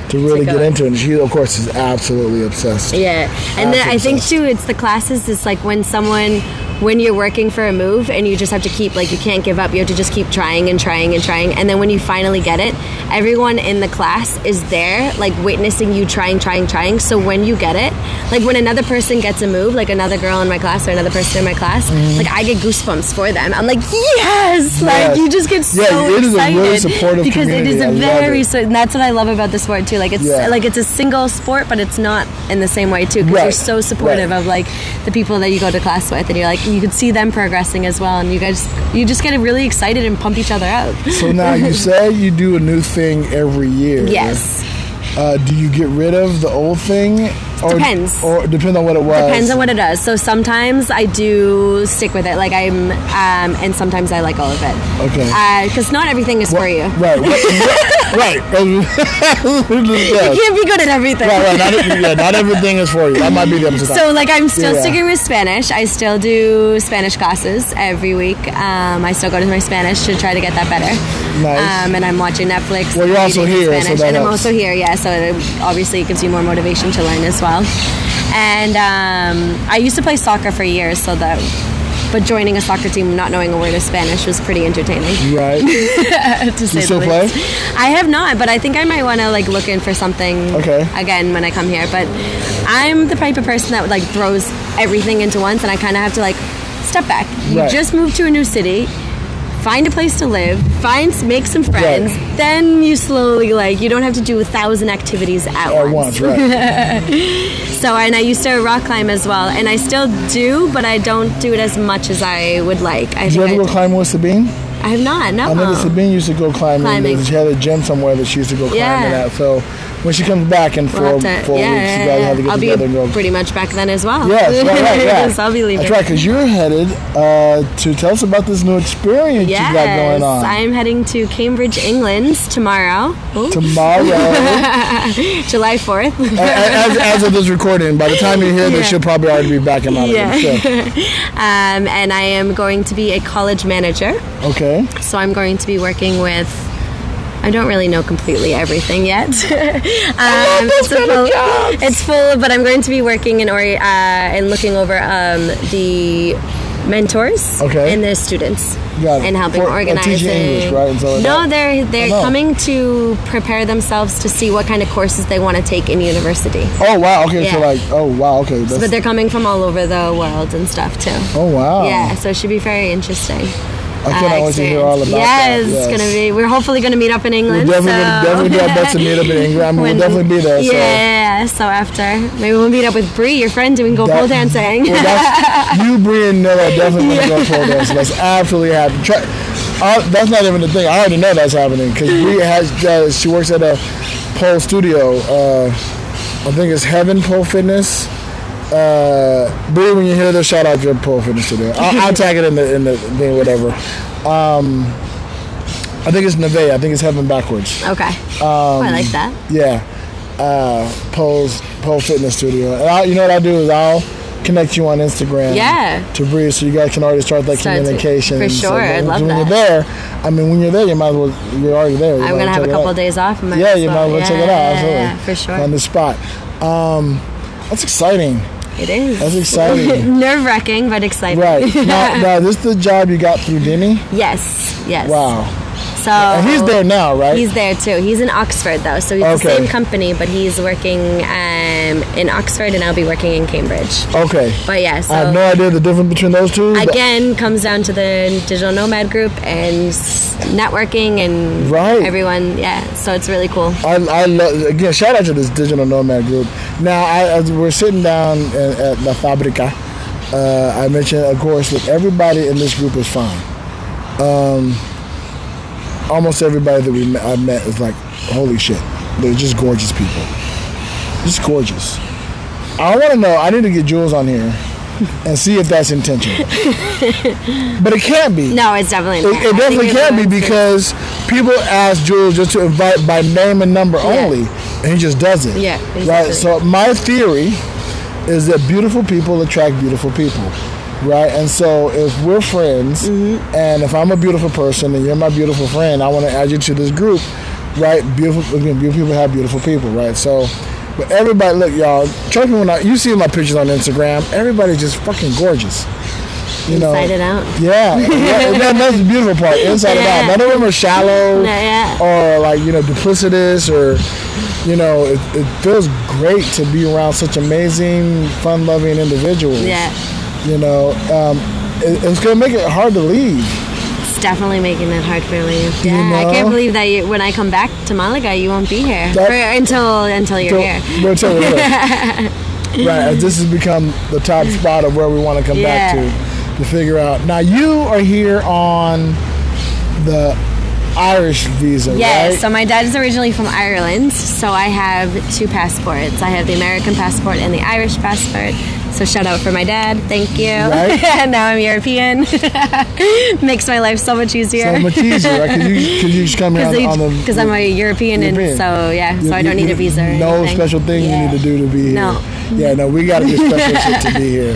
to really go. get into it. And she, of course, is absolutely obsessed. Yeah, and then I think too, it's the classes. It's like when someone, when you're working for a move, and you just have to keep like you can't give up. You have to just keep trying and trying and trying, and then when you finally get it, everyone in the class is there, like witnessing you trying, trying, trying. So when you get it, like when another person gets a move, like another girl in my class or another person in my class, like I get goosebumps for them. I'm like, yes, like Mm-hmm. Yes. you just get so Yeah, it is a excited really supportive because it is community. a very so, and that's what I love about the sport too. Like it's Yeah. like it's a single sport, but it's not in the same way too. Because Right. you're so supportive Right. of like the people that you go to class with, and you're like you could see them progressing as well, and you guys you just get really excited and pump each other out. So now you [LAUGHS] say you do a new thing every year. yes, Uh, do you get rid of the old thing? Or, Depends. Or depends on what it was. depends on what it does. So sometimes I do stick with it, like I'm, um, and sometimes I like all of it. Okay. Because not everything is for you. Right. Right. [LAUGHS] right. [LAUGHS] You can't be good at everything. Right, right. Not, yeah, not everything is for you. That might be the episode. So like I'm still Yeah. sticking with Spanish. I still do Spanish classes every week. Um, I still go to my Spanish to try to get that better. Nice. Um, and I'm watching Netflix. Well, you're also here, so Spanish, that and I'm also here. Yeah, so it obviously it gives you more motivation to learn as well. And um, I used to play soccer for years, so that. But joining a soccer team, not knowing a word of Spanish, was pretty entertaining. right. [LAUGHS] to say still the play? I have not, but I think I might want to like look in for something Okay. again when I come here. But I'm the type of person that like throws everything into once, and I kind of have to like step back. You Right. just moved to a new city. Find a place to live, find make some friends, Right. then you slowly like you don't have to do a thousand activities at, At once, right. [LAUGHS] So and I used to rock climb as well, and I still do, but I don't do it as much as I would like. I Did you ever I, go climbing with Sabine? I have not. No. I know Sabine used to go climbing. Climbing. She had a gym somewhere that she used to go climbing Yeah. at. So when she comes back in 4 We'll to- four yeah, weeks, you guys yeah. have to get I'll be together and go. pretty much back then as well. Yes, right, right, [LAUGHS] yeah. Yes, I'll be leaving. That's right, because you're headed uh, to tell us about this new experience you got going on. I'm heading to Cambridge, England tomorrow, Tomorrow, [LAUGHS] July 4th. as, as of this recording, by the time you hear this, Yeah. she'll probably already be back in Malaga. Yeah. Sure. [LAUGHS] um, and I am going to be a college manager. Okay. So I'm going to be working with. I don't really know completely everything yet. [LAUGHS] um, it's, full, it's full, but I'm going to be working in or uh, and looking over um, the mentors Okay. and the students it. and helping For- uh, organizing. teaching English, right, like no, that? they're they're Oh, no. coming to prepare themselves to see what kind of courses they want to take in university. Oh wow. Okay. So like, oh wow. Okay. That's, But they're coming from all over the world and stuff too. oh wow. Yeah, so it should be very interesting. I cannot wait to hear all about yes, that. it's gonna be. We're hopefully gonna meet up in England. We're definitely, so. definitely do our best to meet up in England. I mean, we'll definitely be there. So. Yeah, so after maybe we'll meet up with Bree, your friend, and we can go That- pole dancing. Well, you, Bree, and Noah definitely to go [LAUGHS] pole dancing. That's absolutely happening. Try, that's not even the thing. I already know that's happening because Bree has. Uh, she works at a pole studio. Uh, I think it's Heaven Pole Fitness. Uh, Bree, when you hear this, shout out your pole fitness studio. I'll, I'll [LAUGHS] tag it in the in the thing, whatever. Um, I think it's Neve. I think it's Heaven backwards. okay. oh, I Um, like that. Yeah, uh, Pole's Pole Fitness Studio. And I, you know what I'll do is I'll connect you on Instagram. Yeah. To Bree, so you guys can already start that Start to- communication. for So sure, I'd when- love when you're there, I mean, when you're there, you might as well. You're already there. You I'm gonna have a couple out. days off. Yeah, you might as well check it out. Absolutely. Yeah, for sure. On the spot. Um, that's exciting. It is. That's exciting. [LAUGHS] Nerve wracking, but exciting. right [LAUGHS] now, now, this is the job you got through Denny. yes. Yes. Wow. So And he's there now, right? He's there too. He's in Oxford though, so it's the same company, but he's working um, in Oxford, and I'll be working in Cambridge. okay. But yeah, so I have no idea the difference between those two. again comes down to the digital nomad group and networking and Right. everyone. Yeah, so it's really cool. I, I love again. Shout out to this digital nomad group. Now, I, as we're sitting down at, at La Fabrica, uh, I mentioned, of course, that everybody in this group is fine. Um, almost everybody that we met, I met is like, holy shit, they're just gorgeous people, just gorgeous. I want to know. I need to get Jules on here and see if that's intentional, [LAUGHS] but it can't be. No, it's definitely. It, not. it definitely it's can be because people ask Jules just to invite by name and number only, and he just does it. Yeah, Right. So my theory is that beautiful people attract beautiful people. Right. And so if we're friends, Mm-hmm. and if I'm a beautiful person and you're my beautiful friend, I want to add you to this group. Right. Beautiful. Again, beautiful people have beautiful people. Right. So. But everybody, look, y'all. Trust me when I, you see my pictures on Instagram. Everybody's just fucking gorgeous. You know, Inside it out. yeah, yeah that, that's the beautiful part. Inside Yeah. and out. None of them are shallow No, yeah. or like you know duplicitous or you know. It, it feels great to be around such amazing, fun-loving individuals. Yeah, You know, um, it, it's gonna make it hard to leave. it's definitely making it hard for me. Yeah, You I can't believe that you, when I come back to Malaga, you won't be here That- For- until until you're So, here. tell [LAUGHS] right, this has become the top spot of where we want to come back to to figure out. Now you are here on the Irish visa, Yeah, right? so my dad is originally from Ireland, so I have two passports. I have the American passport and the Irish passport. So shout out for my dad, thank you. Right. [LAUGHS] now I'm European. [LAUGHS] Makes my life so much easier. so much easier, right? You, 'cause you just come here [LAUGHS] on, on the Because I'm a European, European. and so yeah, so You- I don't you- need a visa. No anything. special thing Yeah. you need to do to be here. No. Yeah, no, we got to get special to be here.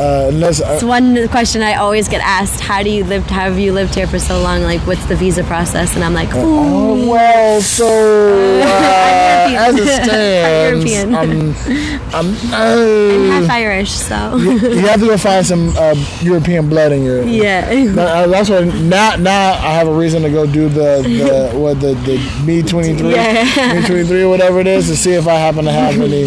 Uh, unless uh, It's one question I always get asked: How do you live? How have you lived here for so long? Like, what's the visa process? And I'm like, oh ooh, well, so [LAUGHS] uh, as it [LAUGHS] stands, European. I'm, I'm, [LAUGHS] I'm uh, half Irish, so you have to go find some uh, European blood in your. yeah. No, uh, that's what now. Now I have a reason to go do the the what the the me twenty three, Yeah. me twenty three, whatever it is, to see if I happen to have any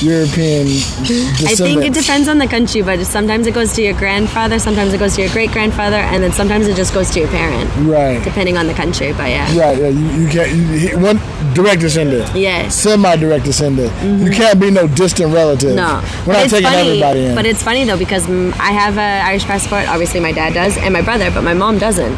European descendants. I think it depends on the country, but sometimes it goes to your grandfather, sometimes it goes to your great grandfather, and then sometimes it just goes to your parent, Right. depending on the country. But yeah, Right, yeah, you, you can't. You, one direct descendant, yeah. semi-direct descendant. You can't be no distant relative. Mm-hmm. No, we're But not taking funny, everybody in. But it's funny though because I have an Irish passport. Obviously, my dad does, and my brother, but my mom doesn't.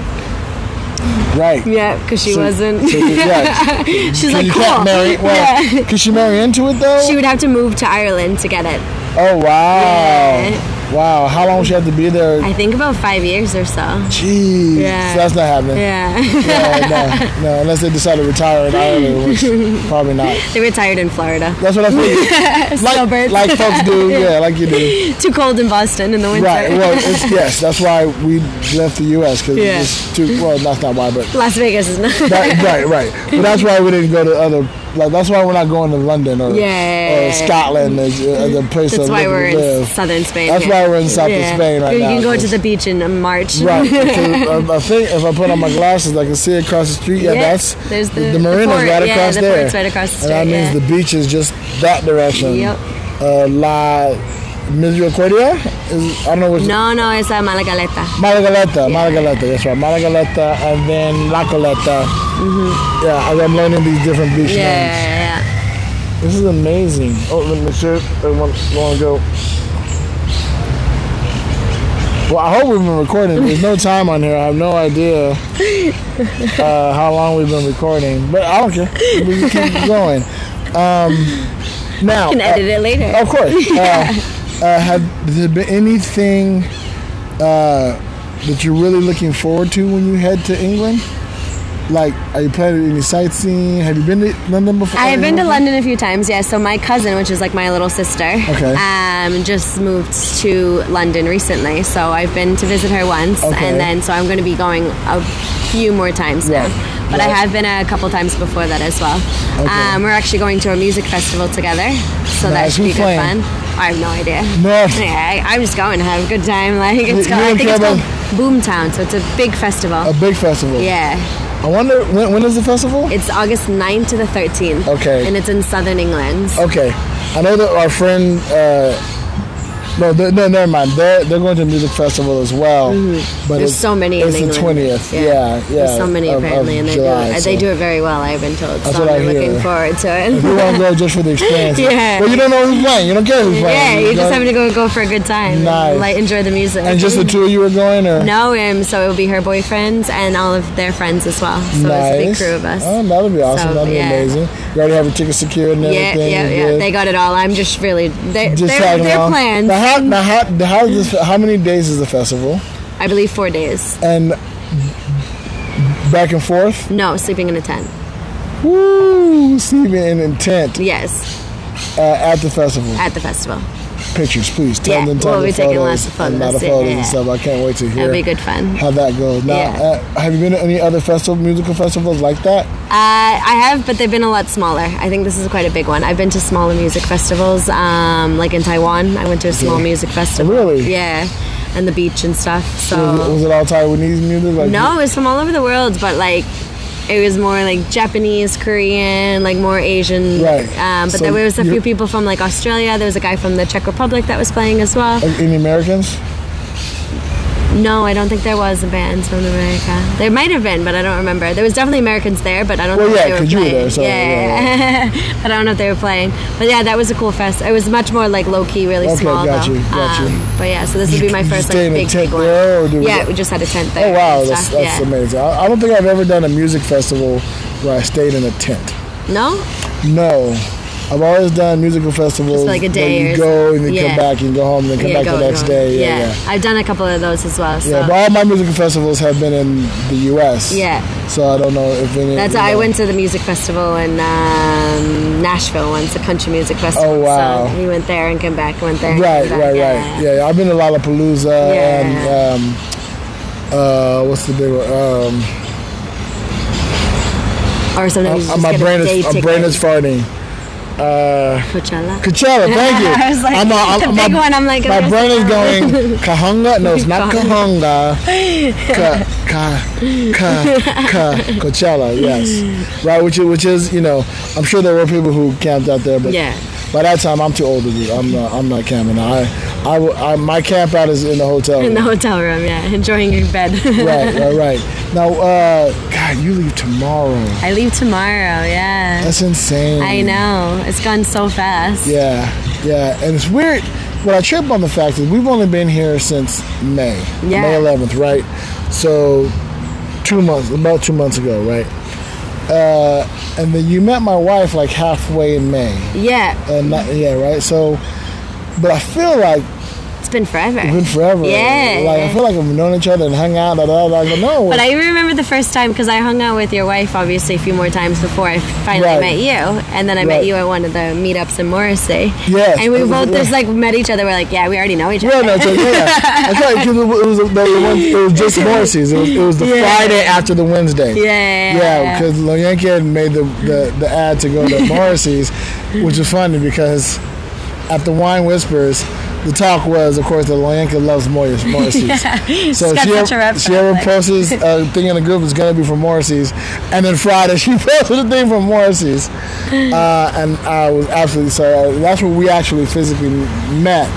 right. Yeah, because she So- so, so yeah. [LAUGHS] She's like, cool. can't marry. Well, yeah. can she marry into it though? She would have to move to Ireland to get it. oh wow, Yeah. Wow. How long she have to be there? I think about five years or so. Jeez, Yeah. so that's not happening. Yeah, No, no, no, unless they decide to retire in Ireland, [LAUGHS] which probably not. they retired in Florida. That's what I figured. [LAUGHS] like, like folks do, [LAUGHS] yeah, like you do. Too cold in Boston in the winter. Right. Well, it's, yes, that's why we left the U.S. because Yeah. it's too. Well, that's not why, but Las Vegas is not. that, right, right. But that's why we didn't go to other. Like that's why we're not going to London or, Yeah. or Scotland as, as a place That's why we're in southern Spain. That's here. why we're in south of Yeah. Spain right you now. can go to the beach in uh, March. Right. [LAUGHS] uh, I think if I put on my glasses, I can see across the street. Yeah, Yeah, that's there's the- the, the marina's port, right yeah, across the there. right across the And that means yeah. the beach is just that direction. Yep. Uh, La Misericordia? Is, I don't know which. No, no, it's uh, Malagaleta. Malagaleta, Malagaleta, that's right. Malagaleta, and then La Caleta. Mm-hmm. Yeah, as I'm learning these different beach Yeah, names. yeah, yeah. This is amazing. Oh, let me sure I want, want to go. Well, I hope we've been recording. There's no time on here. I have no idea [LAUGHS] uh, how long we've been recording, but I don't care. We can keep [LAUGHS] going. Um, now, Can edit it later. uh, of course. [LAUGHS] Uh, uh, have there been anything uh, that you're really looking forward to when you head to England? Like, are you planning any sightseeing? Have you been to London before? I have been to London a few times, yeah. So my cousin, which is like my little sister, Okay. um, just moved to London recently. So I've been to visit her once, Okay. and then so I'm going to be going a few more times now. Right. But I have been a couple times before that as well. Okay. Um, we're actually going to a music festival together, so that Nice. should be good fun. I have no idea. No. [LAUGHS] Yeah, I, I'm just going to have a good time. Like it's you called, I think it's called Boomtown, so it's a big festival. A big festival. yeah. I wonder when, when is the festival? It's August 9th to the 13th. Okay. And it's in southern England. Okay, I know that our friend. Uh, no, no, never mind. They're they're going to a music festival as well. Mm-hmm. There's so many in It's the twentieth. Yeah, yeah. There's so many of- of apparently, and they July, do it. so They do it very well. I've been told. That's so what I I'm hear. looking forward to If you it. want to go just for the [LAUGHS] experience. Yeah. But you don't know who's playing. You don't care who's playing. yeah, playing. you just have to go go for a good time. Nice. Like enjoy the music. And just the two of you are going, or No, um, so it will be her boyfriends and all of their friends as well. So it's a big crew of us. Oh, that'll be awesome. So, that'll be yeah. amazing. You already have your tickets secured and yeah, everything. yeah, You're yeah. They got it all. I'm just really they, Just they're plans. Now, how, now, how, how, is this, how many days is the festival? I believe four days. And back and forth? No, sleeping in a tent. Woo! Sleeping in intent Yes, uh, at the festival. at the festival. Pictures, please. Yeah, Tons and we'll be taking lots of and a lot of photos, yeah. and stuff. I can't wait to hear It'll be good fun. how that goes. Now, Yeah. uh, have you been to any other festival, musical festivals like that? Uh, I have, but they've been a lot smaller. I think this is quite a big one. I've been to smaller music festivals, um, like in Taiwan. I went to a small Okay. music festival. Really? Yeah, and the beach and stuff. Was, it, So was it all Taiwanese music? Like, no, it was from all over the world, but like. It was more like Japanese, Korean, like more Asian. Right. Um, but So there was a few people from like Australia. There was a guy from the Czech Republic that was playing as well. Any Americans? No, I don't think there was a band from America. There might have been, but I don't remember. There was definitely Americans there, but I don't Well, know yeah, if they were 'cause you were playing. there, so, yeah, [LAUGHS] but I don't know if they were playing. But yeah, that was a cool fest. It was much more like low key, really Okay, small got though. you, got you. Um, but yeah, so this would be my first like a big, big one. there, or did yeah, we- we just had a tent there. Oh wow, that's, that's yeah. amazing. I, I don't think I've ever done a music festival where I stayed in a tent. No, No, I've always done musical festivals. Just like a day you go and then yeah. come back and go home and then come yeah, back the next day. Yeah, yeah. I've done a couple of those as well. So Yeah, but all my musical festivals have been in the U.S. Yeah. So I don't know if any. That's you I went to the music festival in um, Nashville once, a country music festival. Oh, wow. So we went there and came back. Went there. Right, right, right. Yeah, yeah. I've been to Lollapalooza and um, uh, what's the big one? Um, Or sometimes uh, my brain is my brain is farting. Uh, Coachella. Coachella, thank you. [LAUGHS] I was like, I'm, uh, the big my, one, I'm like, my brain is going [LAUGHS] Kahunga. No, it's not Kahunga. Ka, [LAUGHS] ka, ka, ka, Coachella. Yes, right. Which is, which is, you know, I'm sure there were people who camped out there, but Yeah. By that time I'm too old to do. I'm not. I'm not camping. I, I, my camp out is in the hotel. In the hotel room, yeah, enjoying your bed. right, [LAUGHS] right, right. Now, uh, God, you leave tomorrow. I leave tomorrow. Yeah. That's insane. I know. It's gone so fast. Yeah, yeah, and it's weird. What I trip on the fact is we've only been here since May, Yeah. May 11th, right? So two months, about two months ago, right? Uh, and then you met my wife like halfway in May, Yeah. and not, yeah, right. So, but I feel like It's been forever. it's been forever. Yeah. like I feel like we've known each other and hung out. Da, da, da, but no, But I remember the first time because I hung out with your wife obviously a few more times before I finally Right. met you, and then I Right. met you at one of the meetups in Morrissey. Yes. And we both just like met each other. We're like, yeah, we already know each Yeah, other. no, so, yeah, [LAUGHS] that's right. It was, it was, it was just [LAUGHS] Morrissey's. It was, it was the Yeah. Friday after the Wednesday. Yeah. Yeah, because Loyanke had made the, the, the ad to go to [LAUGHS] Morrissey's, which was funny because at the Wine Whispers, the talk was, of course, that Loyanka loves Morris, Morrissey's. [LAUGHS] So she, ever, she ever posts [LAUGHS] a thing in the group is going to be from Morrissey's. And then Friday, [LAUGHS] she posted a thing from Morrissey's. Uh, and I was absolutely sorry. That's where we actually physically met.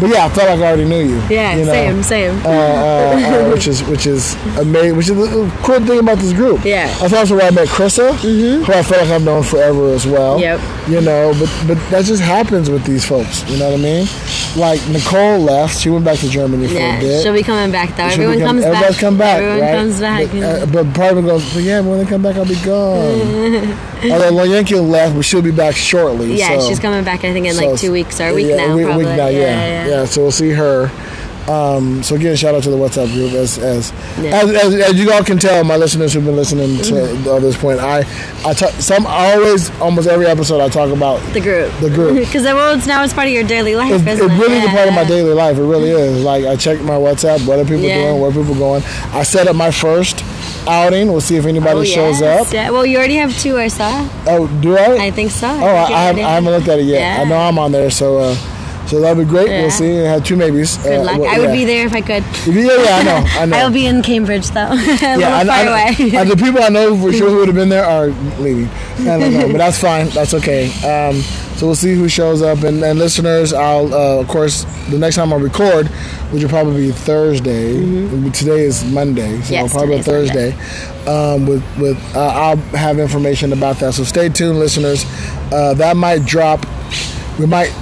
But yeah, I felt like I already knew you. Yeah, you know? same, same. Uh, uh, uh, which is which is amazing. Which is the cool thing about this group. Yeah. Mm-hmm. That's also where I met Krissa, who I feel like I've known forever as well. Yep. You know, but but that just happens with these folks. You know what I mean? Like Nicole left; she went back to Germany for a yeah, bit. she'll be coming back though. She'll Everyone become- comes everybody back. come back, Everyone right? comes back. But, uh, but part of goes, but yeah, when they come back, I'll be gone. [LAUGHS] Although Loyenko left, but she'll be back shortly. yeah, so. she's coming back. I think in So- like two weeks or a week yeah, now. A week, a probably. week now, yeah, yeah, yeah. So we'll see her. Um, so again, shout out to the WhatsApp group. As as, Yeah. as, as as you all can tell, my listeners who've been listening to Mm-hmm. this point, I I talk, some I always almost every episode I talk about. The group. The group. Because well, it's now it's part of your daily life. Isn't it? really a part of my daily life. It really is. Like I check my WhatsApp, what are people Yeah. doing, where are people going. I set up my first outing. We'll see if anybody Oh, shows yes. up. Yeah. Well, you already have two. I saw. Oh, do I? I think so. Oh, think I, I, haven't, I haven't looked at it yet. Yeah. I know I'm on there, so uh, so that'll be great. Yeah. We'll see. I had two maybes. Good luck. I would be there if I could. Yeah, yeah, I know. I [LAUGHS] know. I will be in Cambridge though. [LAUGHS] a yeah, little I, far I, away. I- the people I know for sure who would have been there are leaving. I don't know, but that's fine. That's okay. Um, so we'll see who shows up. And, and listeners, I'll uh, of course the next time I record, which will probably be Thursday. Today is Monday, so Mm-hmm. Yes, probably Thursday. Um, with with uh, I'll have information about that. So stay tuned, listeners. Uh, that might drop. We might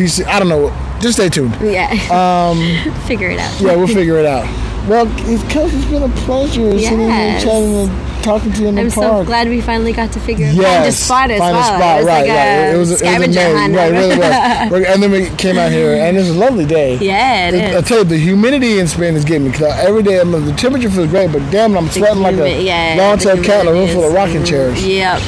piece. I don't know. Just stay tuned. yeah. Um. [LAUGHS] Figure it out. Yeah, we'll figure it out. Well, it's, it's been a pleasure sitting here Yes. chatting and talking to you in the I'm park. so glad we finally got to figure out Yes, find a spot as find well. a spot, it was right, like right. a It was, it was scavenger amazing, hunt. right? Really was. [LAUGHS] And then we came out here, and it's a lovely day. Yeah, it I is. tell you, the humidity in Spain is getting me. Cause every day, I'm, the temperature feels great, but damn, it, I'm sweating like a yeah, long-tailed cat in a room full of rocking chairs. Yep.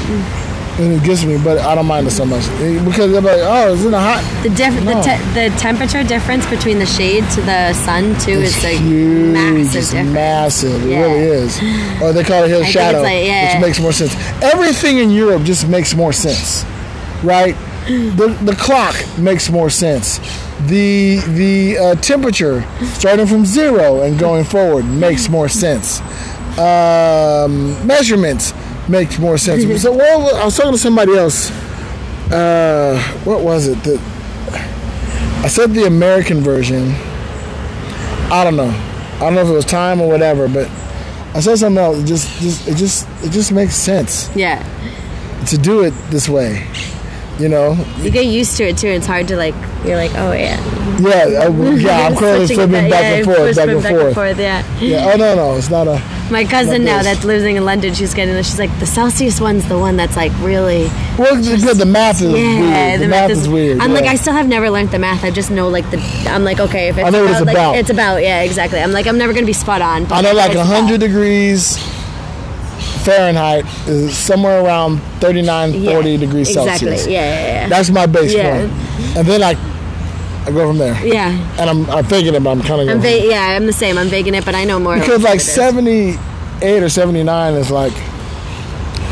And it gets me, but I don't mind it so much because they're like, oh, it's in a hot. The diff- No. the, te- the temperature difference between the shade to the sun too It's is like huge. massive It's difference. massive. It really is. Or they call it hill shadow, like- yeah. which makes more sense. Everything in Europe just makes more sense, right? The the clock makes more sense. The the uh, temperature starting from zero and going forward makes more sense. Um, measurements makes more sense. so well, I was talking to somebody else. Uh, what was it? The, I said the American version. I don't know. I don't know if it was time or whatever, but I said something else. It just, just, it just, it just makes sense Yeah, to do it this way. You know? you get used to it too. It's hard to like. You're like, oh yeah. Yeah, I, [LAUGHS] yeah. I'm currently flipping back yeah, and forth, back and back forth. and forth. Yeah. Yeah. Oh no, no, it's not a. My cousin Like now that's living in London, she's getting this. She's like, the Celsius one's the one that's like really. Well, good. The math is Yeah, weird. The, math, is, weird. I'm like. I still have never learned the math. I just know like the. I'm like, okay, if it's I know what it's like, about. It's about, yeah, exactly. I'm like, I'm never gonna be spot on. But I know like it's 100 about. degrees Fahrenheit is somewhere around 39, 40 degrees exactly. Celsius. Yeah, yeah, yeah. That's my base Yeah. point. And then I, I go from there. yeah. And I'm, I'm thinking it, but I'm kind of I'm va- yeah, I'm the same. I'm faking it, but I know more. Because like what it is. 78 or 79 is like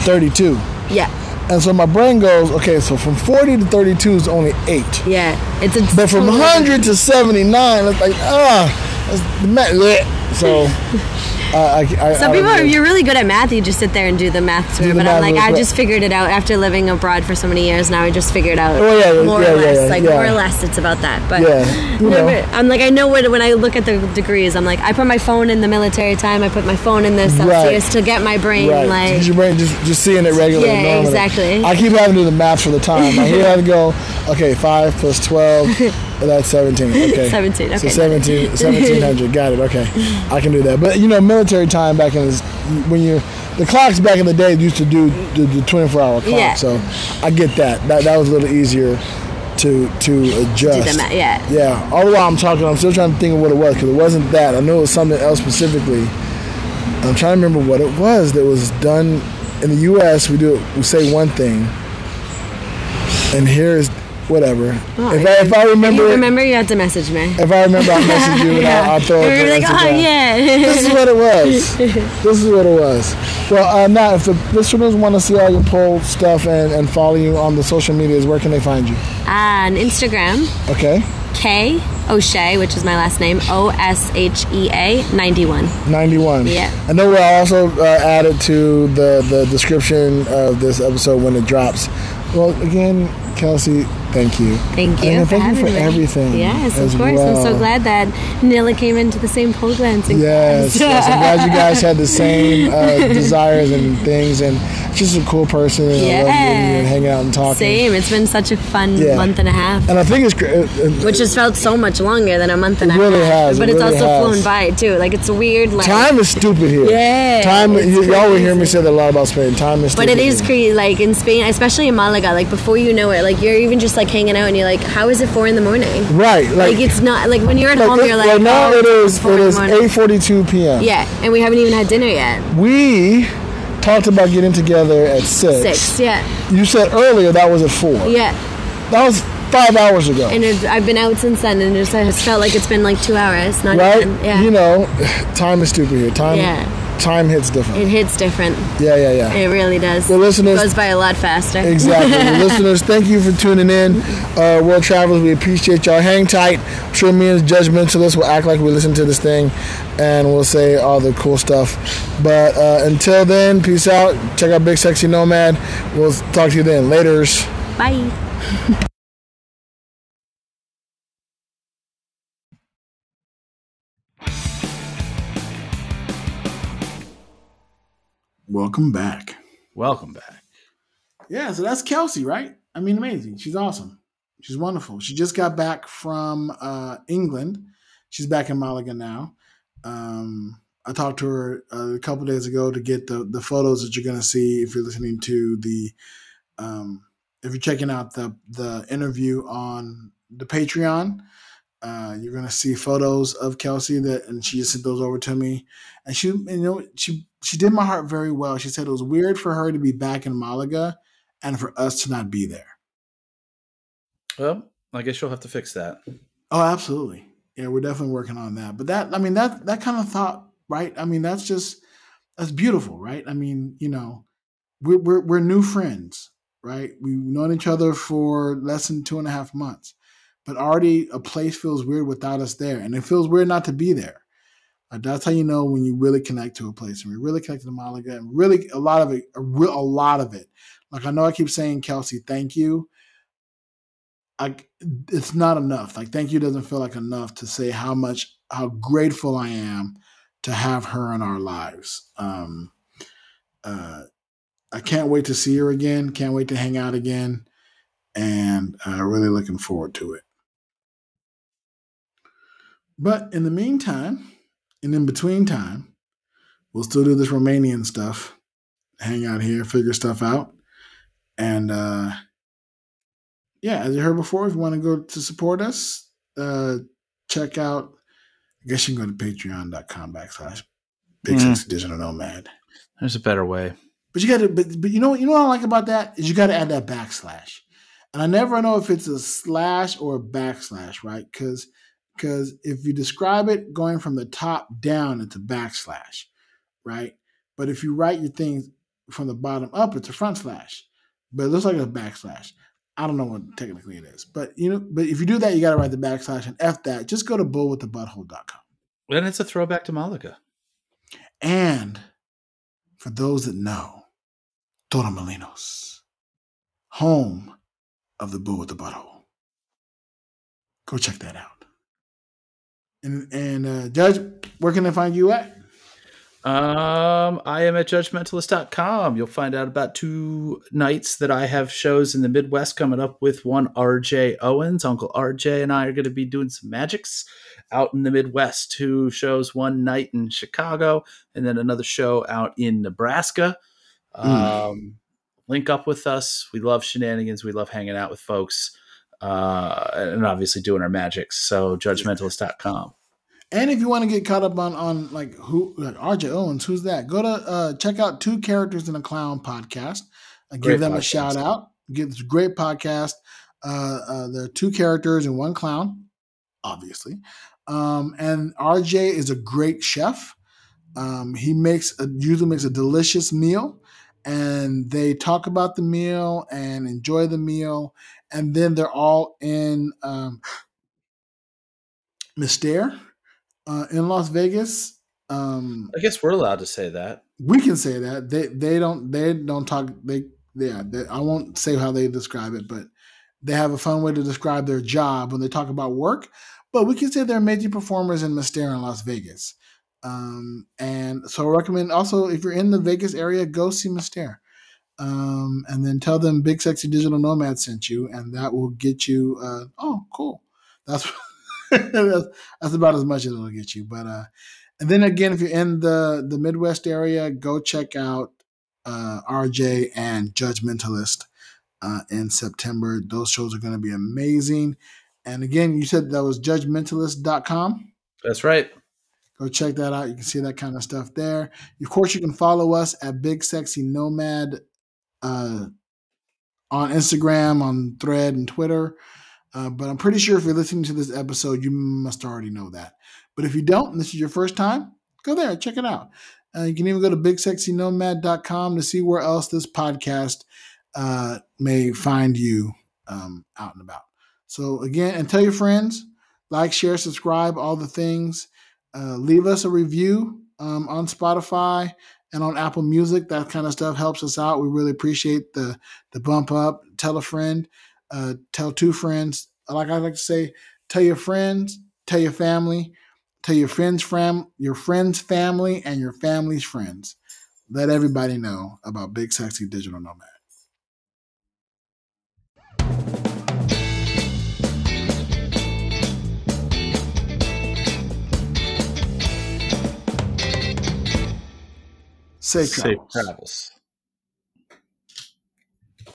32. Yeah, And so my brain goes, okay, so from 40 to 32 is only 8. yeah. It's a. But from 100 to 79, it's like, ah, that's the math. bleh. So, [LAUGHS] uh, I, I, Some I people, are, you're really good at math. You just sit there and do the math to it. But I'm like, I just figured it out after living abroad for so many years. Now I just figured out. Oh, yeah, more yeah, or yeah, less, yeah, like more or less, it's about that. But Yeah. Never- I'm like, I know what when I look at the degrees. I'm like, I put my phone in the military time. I put my phone in this Celsius to get my brain Right. like. Because your brain just, just seeing it regularly. Yeah, normally. exactly. I keep having to do the math for the time. I hear [LAUGHS] to go, okay, 5 plus 12, [LAUGHS] Oh, that's 17. Okay. [LAUGHS] 17, Okay. So 17, 1700. Got it. Okay. I can do that. But, you know, military time back in this, when you the clocks back in the day used to do the, the 24 hour clock. Yeah. So I get that. That that was a little easier to to adjust. Do the ma- yeah. Yeah. All the while I'm talking, I'm still trying to think of what it was because it wasn't that. I know it was something else specifically. I'm trying to remember what it was that was done in the U.S. We do. We say one thing, and here is whatever. Oh, if, I, if I remember, you remember you had to message me. if I remember, I'll message you and [LAUGHS] I'll, I'll throw it. You're to like, oh Instagram. yeah. This is what it was. [LAUGHS] this is what it was. Well, uh, now, if the listeners want to see all your pole stuff and, and follow you on the social medias, where can they find you? On Instagram, Okay, K O'Shea, which is my last name, O S H E A 91. 91. Yeah. I know we'll also uh, add it to the, the description of this episode when it drops. Well, again, Kelsey, Thank you. Thank you. And for thank you for me. everything. Yes, of course. I'm so glad that Nilla came into the same pole glancing Yes, [LAUGHS] yes. I'm glad you guys had the same uh, desires and things, and she's a cool person. And I love Yeah. meeting you and hanging out and talking. Same. It's been such a fun Yeah. month and a half. And I think it's great. uh, uh, Which has felt so much longer than a month and It a really half. has, it But it's really also has. flown by too. Like it's weird. Like Time is stupid here. Yeah, Time. it's y- Y'all will hear me say that a lot about Spain. Time is. But it is crazy, like in Spain, especially in Malaga. Like before you know it, like you're even just like hanging out, and you're like, "How is it four in the morning?" Right. Like, Like it's not like when you're at home, it- you're like, right now "Oh, it is. It is morning." eight forty-two p.m. Yeah, and we haven't even had dinner yet. We talked about getting together at six. Six, yeah, You said earlier that was at four. yeah. That was five hours ago. And I've been out since then, and it just has felt like it's been like two hours. Not right? even. Yeah, You know, [SIGHS] time is stupid here. Time. Yeah. Time hits different. it hits different. yeah, yeah, yeah. It really does. The listeners- it goes by a lot faster. Exactly. [LAUGHS] the listeners, thank you for tuning in. Uh, World Travelers, we appreciate y'all. Hang tight. I'm sure me as judgmentalists will act like we listen to this thing and we'll say all the cool stuff. But uh, until then, peace out. Check out Big Sexy Nomad. We'll talk to you then. Laters. Bye. [LAUGHS] Welcome back. Welcome back. Yeah, so that's Kelsey, right? I mean, amazing. She's awesome. She's wonderful. She just got back from uh, England. She's back in Malaga now. Um, I talked to her uh, a couple days ago to get the the photos that you're going to see if you're listening to the um, if you're checking out the the interview on the Patreon. Uh, you're gonna see photos of Kelsey that, and she just sent those over to me. And she, you know, she she did my heart very well. She said it was weird for her to be back in Malaga, and for us to not be there. Well, I guess you'll have to fix that. Oh, absolutely. Yeah, we're definitely working on that. But that, I mean, that that kind of thought, right? I mean, that's just that's beautiful, right? I mean, you know, we're we're, we're new friends, right? We've known each other for less than two and a half months, but already a place feels weird without us there, and it feels weird not to be there. Like, that's how you know when you really connect to a place, and we really connect to Malaga, and really a lot of it, a, a lot of it. Like I know I keep saying, Kelsey, thank you. I, it's not enough. Like thank you doesn't feel like enough to say how much how grateful I am to have her in our lives. Um, uh, I can't wait to see her again. Can't wait to hang out again, and uh, really looking forward to it. But in the meantime, and in between time, we'll still do this Romanian stuff, hang out here, figure stuff out, and. uh yeah, as you heard before, if you want to go to support us, uh, check out. I guess you can go to patreon.com backslash big Mm. sexy digital nomad. There's a better way. But you got to, but, but you know what, you know what I like about that is you got to add that backslash, and I never know if it's a slash or a backslash, right? Because because if you describe it going from the top down, it's a backslash, right? But if you write your things from the bottom up, it's a front slash, but it looks like a backslash. I don't know what technically it is, but you know, but if you do that, you got to write the backslash and f that. Just go to bullwiththebutthole.com. And it's a throwback to Malaga. And for those that know, Torremolinos, home of the bull with the butthole. Go check that out. And and uh, Judge, where can they find you at? Um, I am at judgmentalist.com. You'll find out about two nights that I have shows in the Midwest coming up with one RJ Owens. Uncle RJ and I are going to be doing some magics out in the Midwest. Two shows, one night in Chicago, and then another show out in Nebraska. Um, link up with us. We love shenanigans. We love hanging out with folks. Uh, and obviously doing our magics. So judgmentalist.com. And if you want to get caught up on on like who like RJ Owens, who's that? Go to uh check out two characters in a clown podcast. Uh, give Great them a shout out. Give this great podcast. Uh, uh there are two characters and one clown, obviously. Um, and RJ is a great chef. Um, he makes a, usually makes a delicious meal, and they talk about the meal and enjoy the meal, and then they're all in um, Mystere uh, in Las Vegas. Um, I guess we're allowed to say that. we can say that they they don't they don't talk they yeah they, I won't say how they describe it, but they have a fun way to describe their job when they talk about work, but we can say they're major performers in Mystere in Las Vegas. Um, and so I recommend also if you're in the Vegas area, go see Mystere. Um, and then tell them Big Sexy Digital Nomad sent you, and that will get you. Uh, oh, cool. That's, [LAUGHS] that's that's about as much as it'll get you. But uh, and then again, if you're in the the Midwest area, go check out uh, RJ and Judgmentalist uh, in September. Those shows are going to be amazing. And again, you said that was judgmentalist.com. That's right. Go check that out. You can see that kind of stuff there. Of course, you can follow us at Big Sexy Nomad uh, on Instagram, on Thread, and Twitter. Uh, but I'm pretty sure if you're listening to this episode, you must already know that. But if you don't, and this is your first time, go there, check it out. Uh, you can even go to bigsexynomad.com to see where else this podcast uh, may find you um, out and about. So, again, and tell your friends, like, share, subscribe, all the things. Uh, leave us a review um, on Spotify and on Apple Music. That kind of stuff helps us out. We really appreciate the the bump up. Tell a friend uh, tell two friends. Like I like to say, tell your friends, tell your family, tell your friends' fam, your friends' family, and your family's friends. Let everybody know about Big Sexy Digital Nomad. Safe travels. Safe travels.